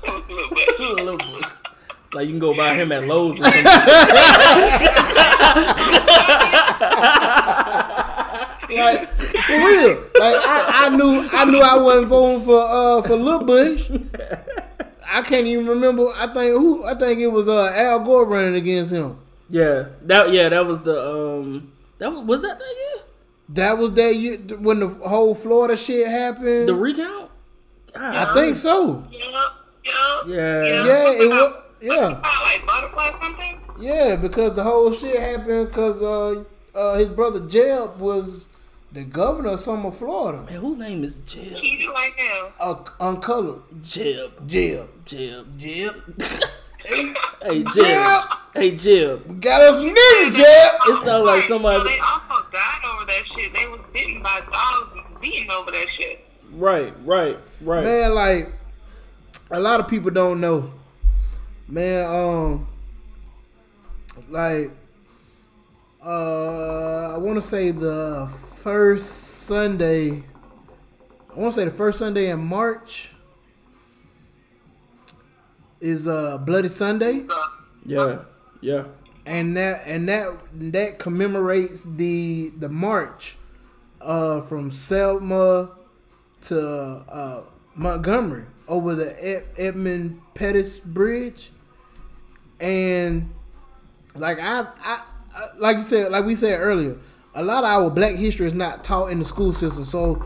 Little Bush. Like you can go buy him at Lowe's or something. Like for real. Like I, I knew I knew I wasn't voting for uh for Lil Bush. I can't even remember. I think who I think it was uh Al Gore running against him. yeah. That yeah, that was the um that was was that that year? That was that year when the whole Florida shit happened. The recount? God, I think so. Yup, yup. Yeah. Yeah, it was. Yeah, Oh, like butterfly something? yeah, because the whole shit happened because uh, uh his brother Jeb was the governor of some of Florida. Man, whose name is Jeb? He like now. Uh, uncolored Jeb. Jeb. Jeb. Jeb. Hey Jeb. Jeb. Hey Jeb. We got us a nigga, Jeb. It sounds like So somebody they also died over that shit. They was bitten by dogs and beaten over that shit. Right, right, right. Man, like a lot of people don't know. Man, um like uh I wanna say the first Sunday I wanna say the first Sunday in March is uh Bloody Sunday. Yeah. Yeah. and that and that that commemorates the the march uh from Selma to uh Montgomery over the Ed- Edmund Pettus Bridge and like I, I I like you said like we said earlier a lot of our black history is not taught in the school system so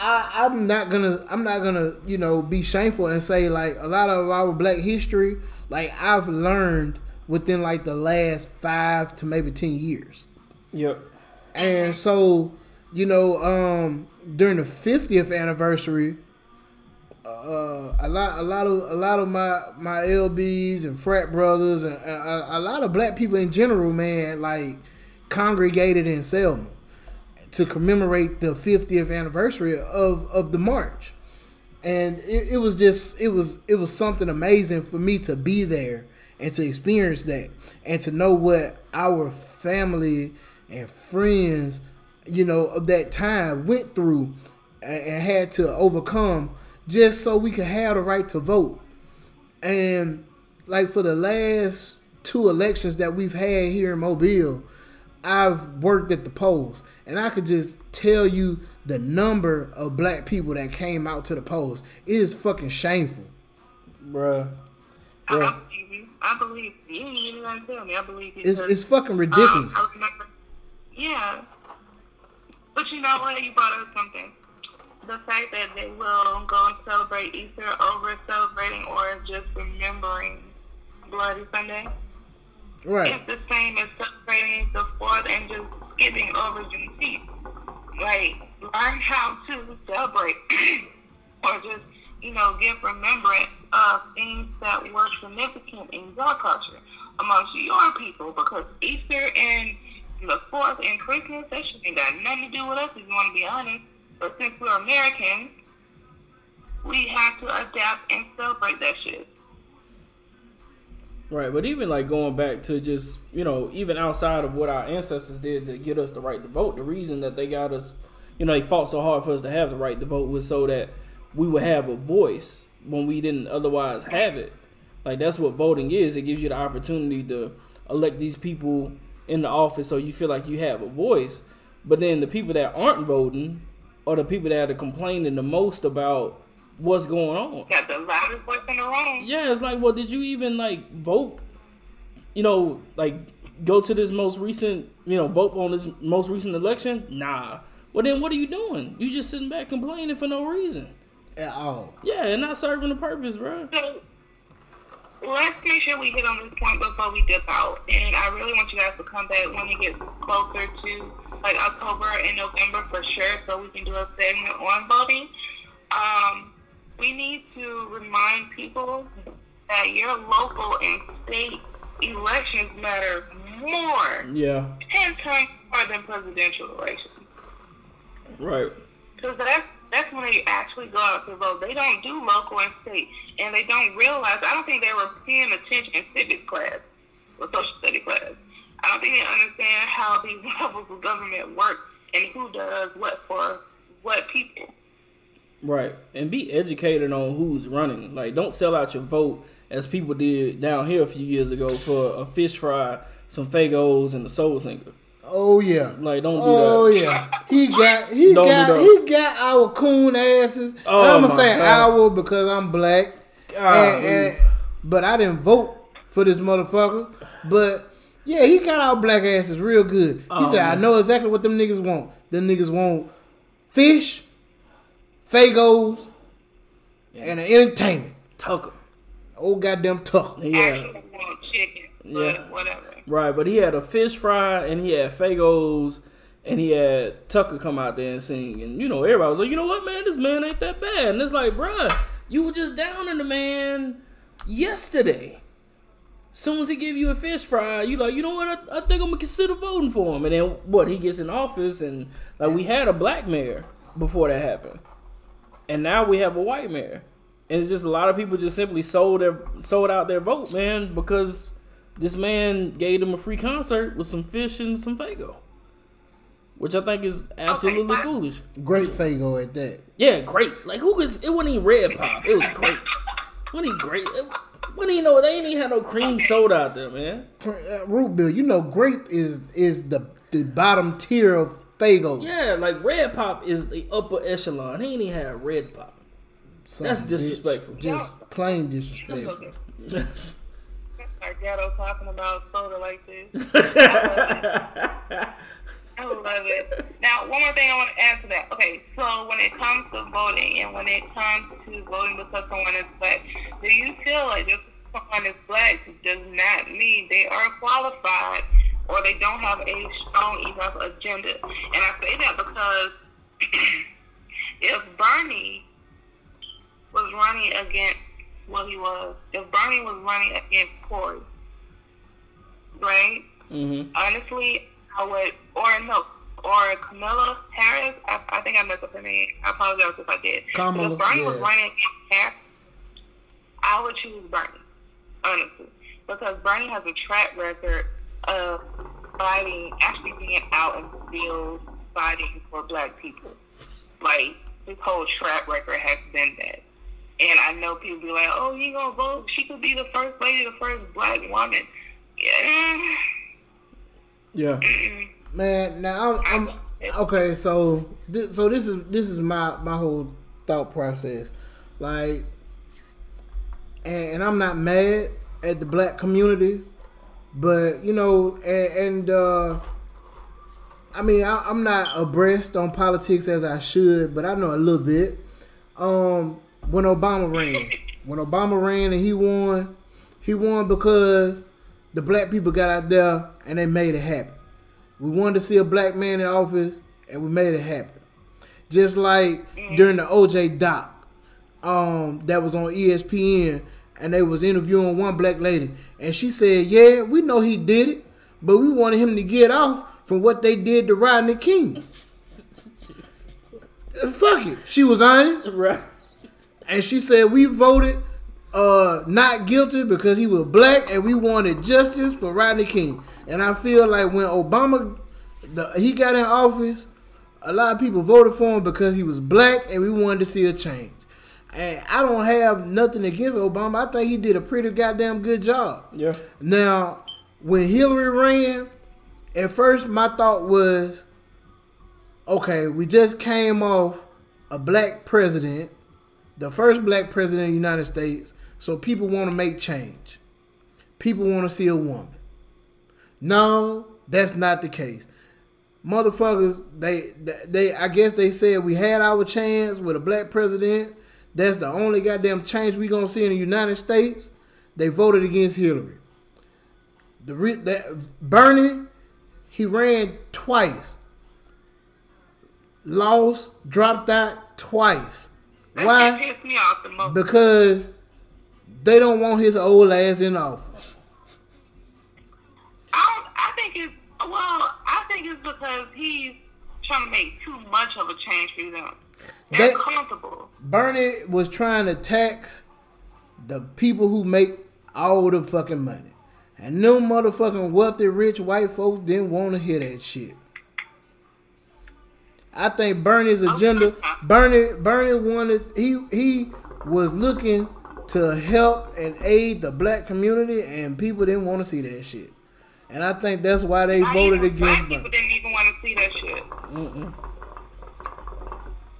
I, I'm not gonna I'm not gonna you know be shameful and say like a lot of our black history like I've learned within like the last five to maybe ten years Yep. and so you know um during the 50th anniversary uh, a lot a lot of a lot of my my LBs and frat brothers and a, a lot of black people in general man like congregated in Selma to commemorate the 50th anniversary of of the march. And it, it was just it was it was something amazing for me to be there and to experience that and to know what our family and friends you know of that time went through and, and had to overcome just so we could have the right to vote. And like for the last two elections that we've had here in Mobile I've worked at the polls, and I could just tell you the number of black people that came out to the polls. It is fucking shameful. Bruh. I, I believe you. I believe you. You ain't even gonna tell me. I believe you. It's 'cause, it's fucking um, ridiculous. I remember, yeah. But you know what? You brought up something. The fact that they will go and celebrate Easter over celebrating or just remembering Bloody Sunday. Right. It's the same as celebrating the fourth and just skipping over Juneteenth. Like, learn how to celebrate or just, you know, give remembrance of things that were significant in your culture amongst your people because Easter and the fourth and Christmas, that shit ain't got nothing to do with us if you want to be honest. But since we're Americans, we have to adapt and celebrate that shit. Right, but even like going back to just you know even outside of what our ancestors did to get us the right to vote, the reason that they got us, you know, they fought so hard for us to have the right to vote was so that we would have a voice when we didn't otherwise have it. Like that's what voting is. It gives you the opportunity to elect these people in the office, so you feel like you have a voice. But then the people that aren't voting are the people that are complaining the most about what's going on. Got the loudest voice in the room. Yeah, it's like, well, did you even like vote? You know, like go to this most recent, you know, vote on this most recent election? Nah. Well, then what are you doing? You just sitting back complaining for no reason. At all. Yeah, and not serving the purpose, bro. So let's make sure we hit on this point before we dip out. And I really want you guys to come back when we get closer to like October and November for sure, so we can do a segment on voting. Um, we need to remind people that your local and state elections matter more, Yeah, ten times more than presidential elections. right. Because that's that's when they actually go out to vote. They don't do local and state, and they don't realize. I don't think they were paying attention in civics class or social study class. I don't think they understand how these levels of government work and who does what for what people. Right. And be educated on who's running. Like, don't sell out your vote as people did down here a few years ago for a fish fry, some Faygos, and a soul singer. Oh yeah. Like, don't do Oh that. Oh yeah. He got he Don't got he got our coon asses. Oh, and I'm gonna say God. our because I'm black. And, and, but I didn't vote for this motherfucker. But yeah, he got our black asses real good. He Oh, said, "I know exactly what them niggas want. Them niggas want fish, Faygos, and an entertainment. Tucka. Old goddamn tuck. Yeah. Actually want chicken, Yeah. whatever. Right, but he had a fish fry and he had Faygos and he had Tucka come out there and sing. And, you know, everybody was like, you know what, man, this man ain't that bad. And it's like, bruh, you were just down in the man yesterday. Soon as he give you a fish fry, you like, you know what, I, I think I'm going to consider voting for him. And then, what, he gets in office and, like, we had a black mayor before that happened. And now we have a white mayor. And it's just a lot of people just simply sold their sold out their vote, man, because this man gave them a free concert with some fish and some Faygo, which I think is absolutely fine. foolish. Great Faygo at that. Yeah, great. Like who is? It wasn't even red pop. It was great. wasn't even great. It, wasn't even know they ain't even had no cream soda out there, man. Uh, root beer. You know, grape is is the the bottom tier of Faygo. Yeah, like red pop is the upper echelon. He ain't even had red pop. Son That's of a bitch. disrespectful. Just plain disrespectful. Our ghetto talking about soda like this. I love it. Now, one more thing I want to add to that. Okay, so when it comes to voting and when it comes to voting because someone is black, do you feel like just because someone is black does not mean they are qualified or they don't have a strong enough agenda? And I say that because if Bernie was running against what he was, if Bernie was running against Corey, right? Mm-hmm. honestly, I would, or no, or Camilla Harris. I, I think I messed up her name. I apologize if I did. Kamala, if Bernie was running against Harris, I would choose Bernie, honestly, because Bernie has a track record of fighting, actually being out in the field fighting for black people. Like his whole track record has been that. And I know people be like, "Oh, you gonna vote? She could be the first lady, the first black woman." Yeah, Yeah. Man, now I'm, I'm okay. So, this, so this is this is my my whole thought process, like, and, and I'm not mad at the black community, but you know, and, and uh, I mean, I, I'm not abreast on politics as I should, but I know a little bit. Um, when Obama ran, when Obama ran and he won, he won because the black people got out there and they made it happen. We wanted to see a black man in office, and we made it happen. Just like during the OJ doc, um, that was on ESPN, and they was interviewing one black lady, and she said, "Yeah, we know he did it, but we wanted him to get off from what they did to Rodney King." Fuck it, she was honest, Right. and she said we voted uh not guilty because he was black, and we wanted justice for Rodney King. And I feel like when Obama, the, he got in office, a lot of people voted for him because he was black, and we wanted to see a change. And I don't have nothing against Obama. I think he did a pretty goddamn good job. Yeah. Now, when Hillary ran, at first my thought was, okay, we just came off a black president, the first black president of the United States, so people want to make change. People want to see a woman. No, that's not the case. Motherfuckers, they they I guess they said we had our chance with a black president. That's the only goddamn change we gonna see in the United States. They voted against Hillary. The re- that Bernie, he ran twice. Lost, dropped out twice. That Why? the. Because they don't want his old ass in office. I I think it's well. I think it's because he's trying to make too much of a change for them. They're That- comfortable. Bernie was trying to tax the people who make all the fucking money. And no motherfucking wealthy rich white folks didn't want to hear that shit. I think Bernie's agenda Bernie Bernie wanted he he was looking to help and aid the black community and people didn't want to see that shit. And I think that's why they Not voted even black against people didn't even want to see that shit.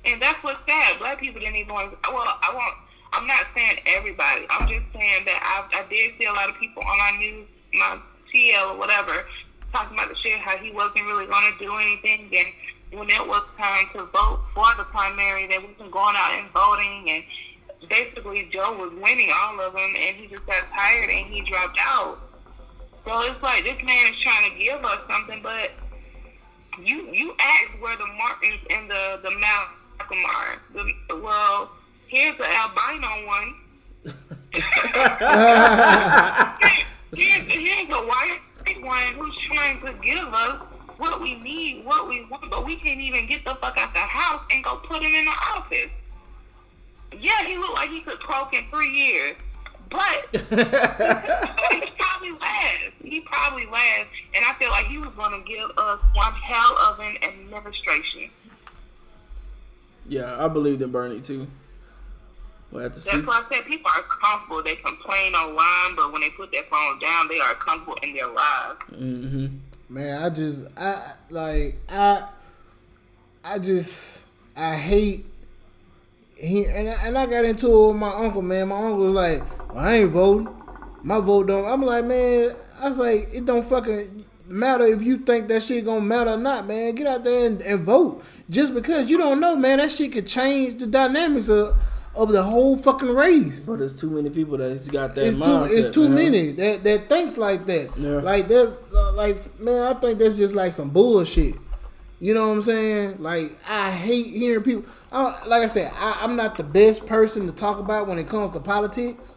And that's what's sad. Black people didn't even want. Well, I won't. I'm not saying everybody. I'm just saying that I, I did see a lot of people on our news, my TL or whatever, talking about the shit how he wasn't really going to do anything. And when it was time to vote for the primary, they wasn't going out and voting. And basically, Joe was winning all of them, and he just got tired and he dropped out. So it's like this man is trying to give us something, but you you asked where the Martins and the the Malcolm The, well, here's the albino one. here's, here's a white one who's trying to give us what we need, what we want, but we can't even get the fuck out the house and go put him in the office. Yeah, he looked like he could croak in three years, but he probably lasts. He probably lasts, and I feel like he was going to give us one hell of an administration. Yeah, I believed in Bernie too. We'll have to see. That's why I said people are comfortable. They complain online, but when they put their phone down, they are comfortable in their lives. Mm-hmm. Man, I just I like I I just I hate he and I, and I got into it with my uncle, man. My uncle was like, well, I ain't voting. My vote don't. I'm like, man. I was like, it don't fucking matter if you think that shit gonna matter or not, man. Get out there and, and vote. Just because you don't know, man, that shit could change the dynamics of of the whole fucking race. But there's too many people that's got that It's too mindset. it's too man. many that that thinks like that. Yeah. Like there's uh, like man, I think that's just like some bullshit. You know what I'm saying? Like I hate hearing people. I, like I said, I, I'm not the best person to talk about when it comes to politics,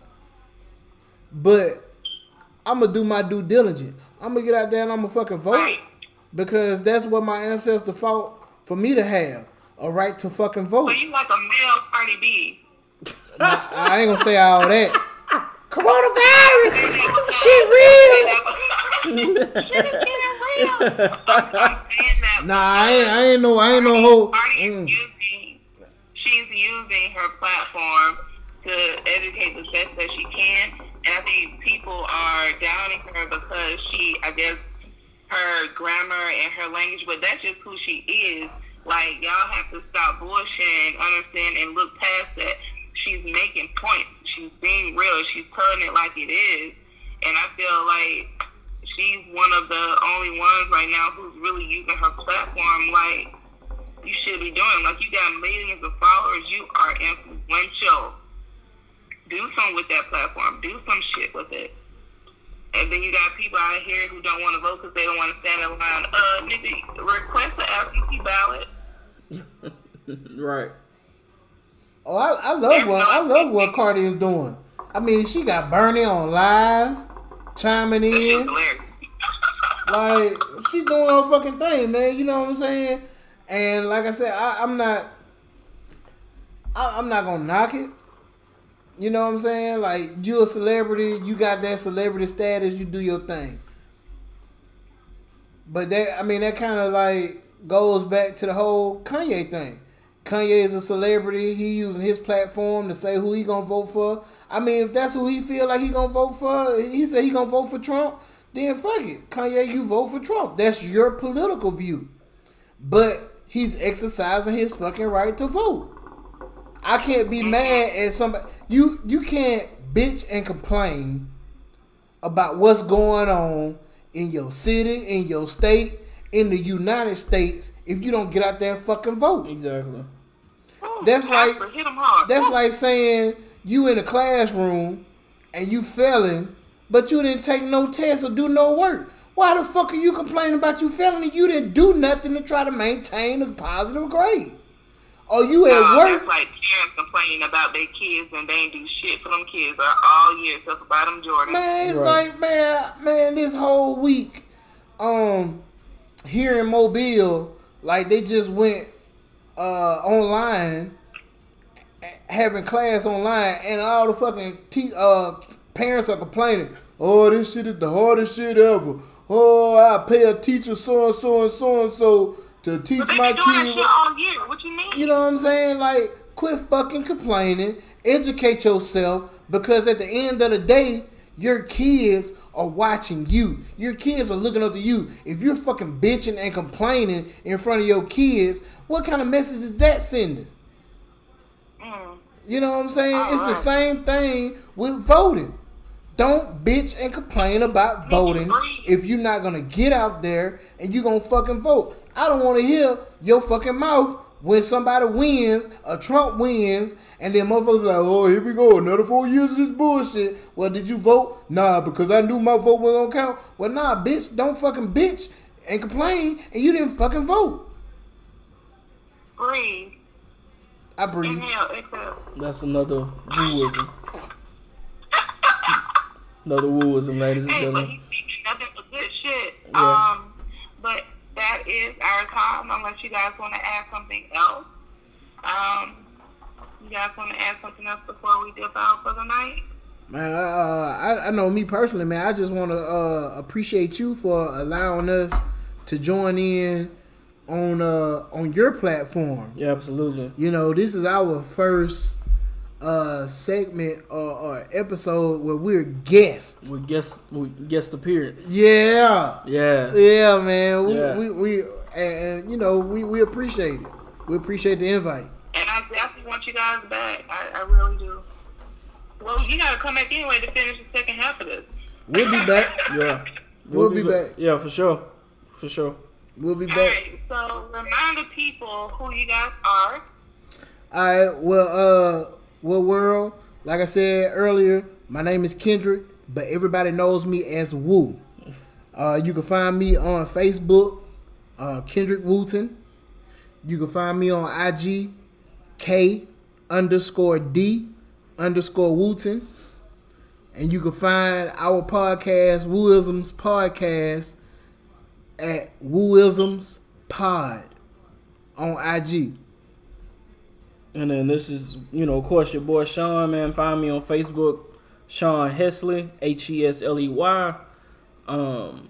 but I'm gonna do my due diligence. I'm gonna get out there and I'm gonna fucking vote Right. because that's what my ancestors fought for me to have a right to fucking vote. So you like a male Cardi B? I ain't gonna say all that. Coronavirus, shit real. Shit is getting real. I'm, I'm saying that. Nah, I ain't, I ain't no, I ain't no whole. Mm. using, she's using her platform to educate the best that she can, and I think people are downing her because she, I guess, her grammar and her language, but that's just who she is. Like y'all have to stop bullshitting, understand, and look past that. She's making points. She's being real. She's telling it like it is, and I feel like she's one of the only ones right now who's really using her platform like you should be doing. Like you got millions of followers, you are influential. Do something with that platform. Do some shit with it. And then you got people out here who don't want to vote because they don't want to stand in line. Uh, nigga, request an absentee ballot. right. Oh, I, I love what I love what Cardi is doing. I mean, she got Bernie on live, chiming in. like she doing her fucking thing, man. You know what I'm saying? And like I said, I, am not. I, I'm not gonna knock it. You know what I'm saying? Like you're a celebrity, you got that celebrity status, you do your thing. But that I mean that kind of like goes back to the whole Kanye thing. Kanye is a celebrity. He using his platform to say who he gonna vote for. I mean, if that's who he feel like he gonna vote for, he said he gonna vote for Trump. Then fuck it, Kanye, you vote for Trump. That's your political view. But he's exercising his fucking right to vote. I can't be mad at somebody. You you can't bitch and complain about what's going on in your city, in your state, in the United States if you don't get out there and fucking vote. Exactly. That's like that's like saying you in a classroom and you failing, but you didn't take no test or do no work. Why the fuck are you complaining about you failing and you didn't do nothing to try to maintain a positive grade? Or you at no, work? That's like parents complaining about their kids and they ain't do shit for them kids all year except about them Jordan. Man, it's right. like man, man, this whole week, um, here in Mobile, like they just went uh online having class online and all the fucking te- uh parents are complaining oh this shit is the hardest shit ever oh i pay a teacher so and so and so and so to teach but they my been doing Shit all year. What you mean? You know what I'm saying? Like, quit fucking complaining. Educate yourself because at the end of the day, your kids are watching you. Your kids are looking up to you. If you're fucking bitching and complaining in front of your kids, what kind of message is that sending? Mm. You know what I'm saying? All it's right. the same thing with voting. Don't bitch and complain about voting if you're not gonna get out there and you're gonna fucking vote. I don't want to hear your fucking mouth when somebody wins, a Trump wins, and then motherfuckers be like, oh, here we go, another four years of this bullshit. Well, did you vote? Nah, because I knew my vote was gonna count. Well, nah, bitch, don't fucking bitch and complain, and you didn't fucking vote. Breathe. I breathe. Inhale, exhale. That's another wooism. another wooism, ladies and gentlemen. Hey, but he's nothing but good shit. Yeah. Um, but that is our time. Unless you guys want to add something else. Um, you guys want to add something else before we dip out for the night? Man, uh, I, I know me personally, man. I just want to uh, appreciate you for allowing us to join in on uh on your platform. Yeah, absolutely. You know, this is our first uh segment or, or episode where we're guests. We guest we guest appearance. Yeah. Yeah. Yeah, man. We yeah. we, we and, and, you know we, we appreciate it. We appreciate the invite. And I definitely want you guys back. I, I really do. Well, you gotta come back anyway to finish the second half of this. We'll be back. yeah. We'll, we'll be, be back. Yeah, for sure. For sure. We'll be back. Right, so remind the people who you guys are. All right. Well, uh, well, world. Like I said earlier, my name is Kendrick, but everybody knows me as Woo. Uh, you can find me on Facebook, uh, Kendrick Wooten. You can find me on IG, K underscore D underscore Wooten. And you can find our podcast, Wooisms Podcast, at Wooisms Pod on IG. And then this is, you know, of course, your boy Sean, man. Find me on Facebook, Sean Hesley, H E S L E Y. Um,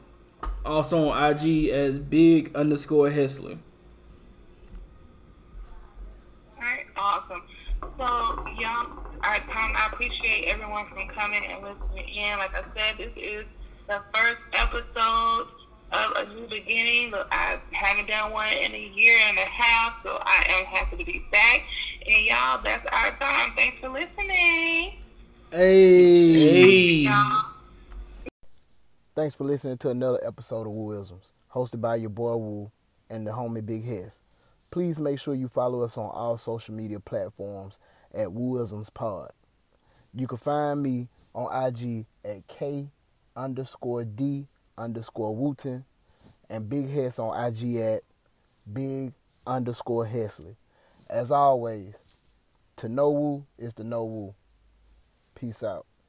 also on IG as big underscore Hesley. Alright, awesome. So, y'all, I, I appreciate everyone from coming and listening in. Like I said, this is the first episode of a new beginning. I haven't done one in a year and a half, so I am happy to be back. And y'all, that's our time. Thanks for listening. Hey. Hey. Thanks for listening to another episode of Wooisms, hosted by your boy Woo and the homie Big Hess. Please make sure you follow us on all social media platforms at Wooisms Pod. You can find me on IG at K underscore D underscore Wooten and Big Hess on IG at Big underscore Hesley. As always, to know Woo is to know Woo. Peace out.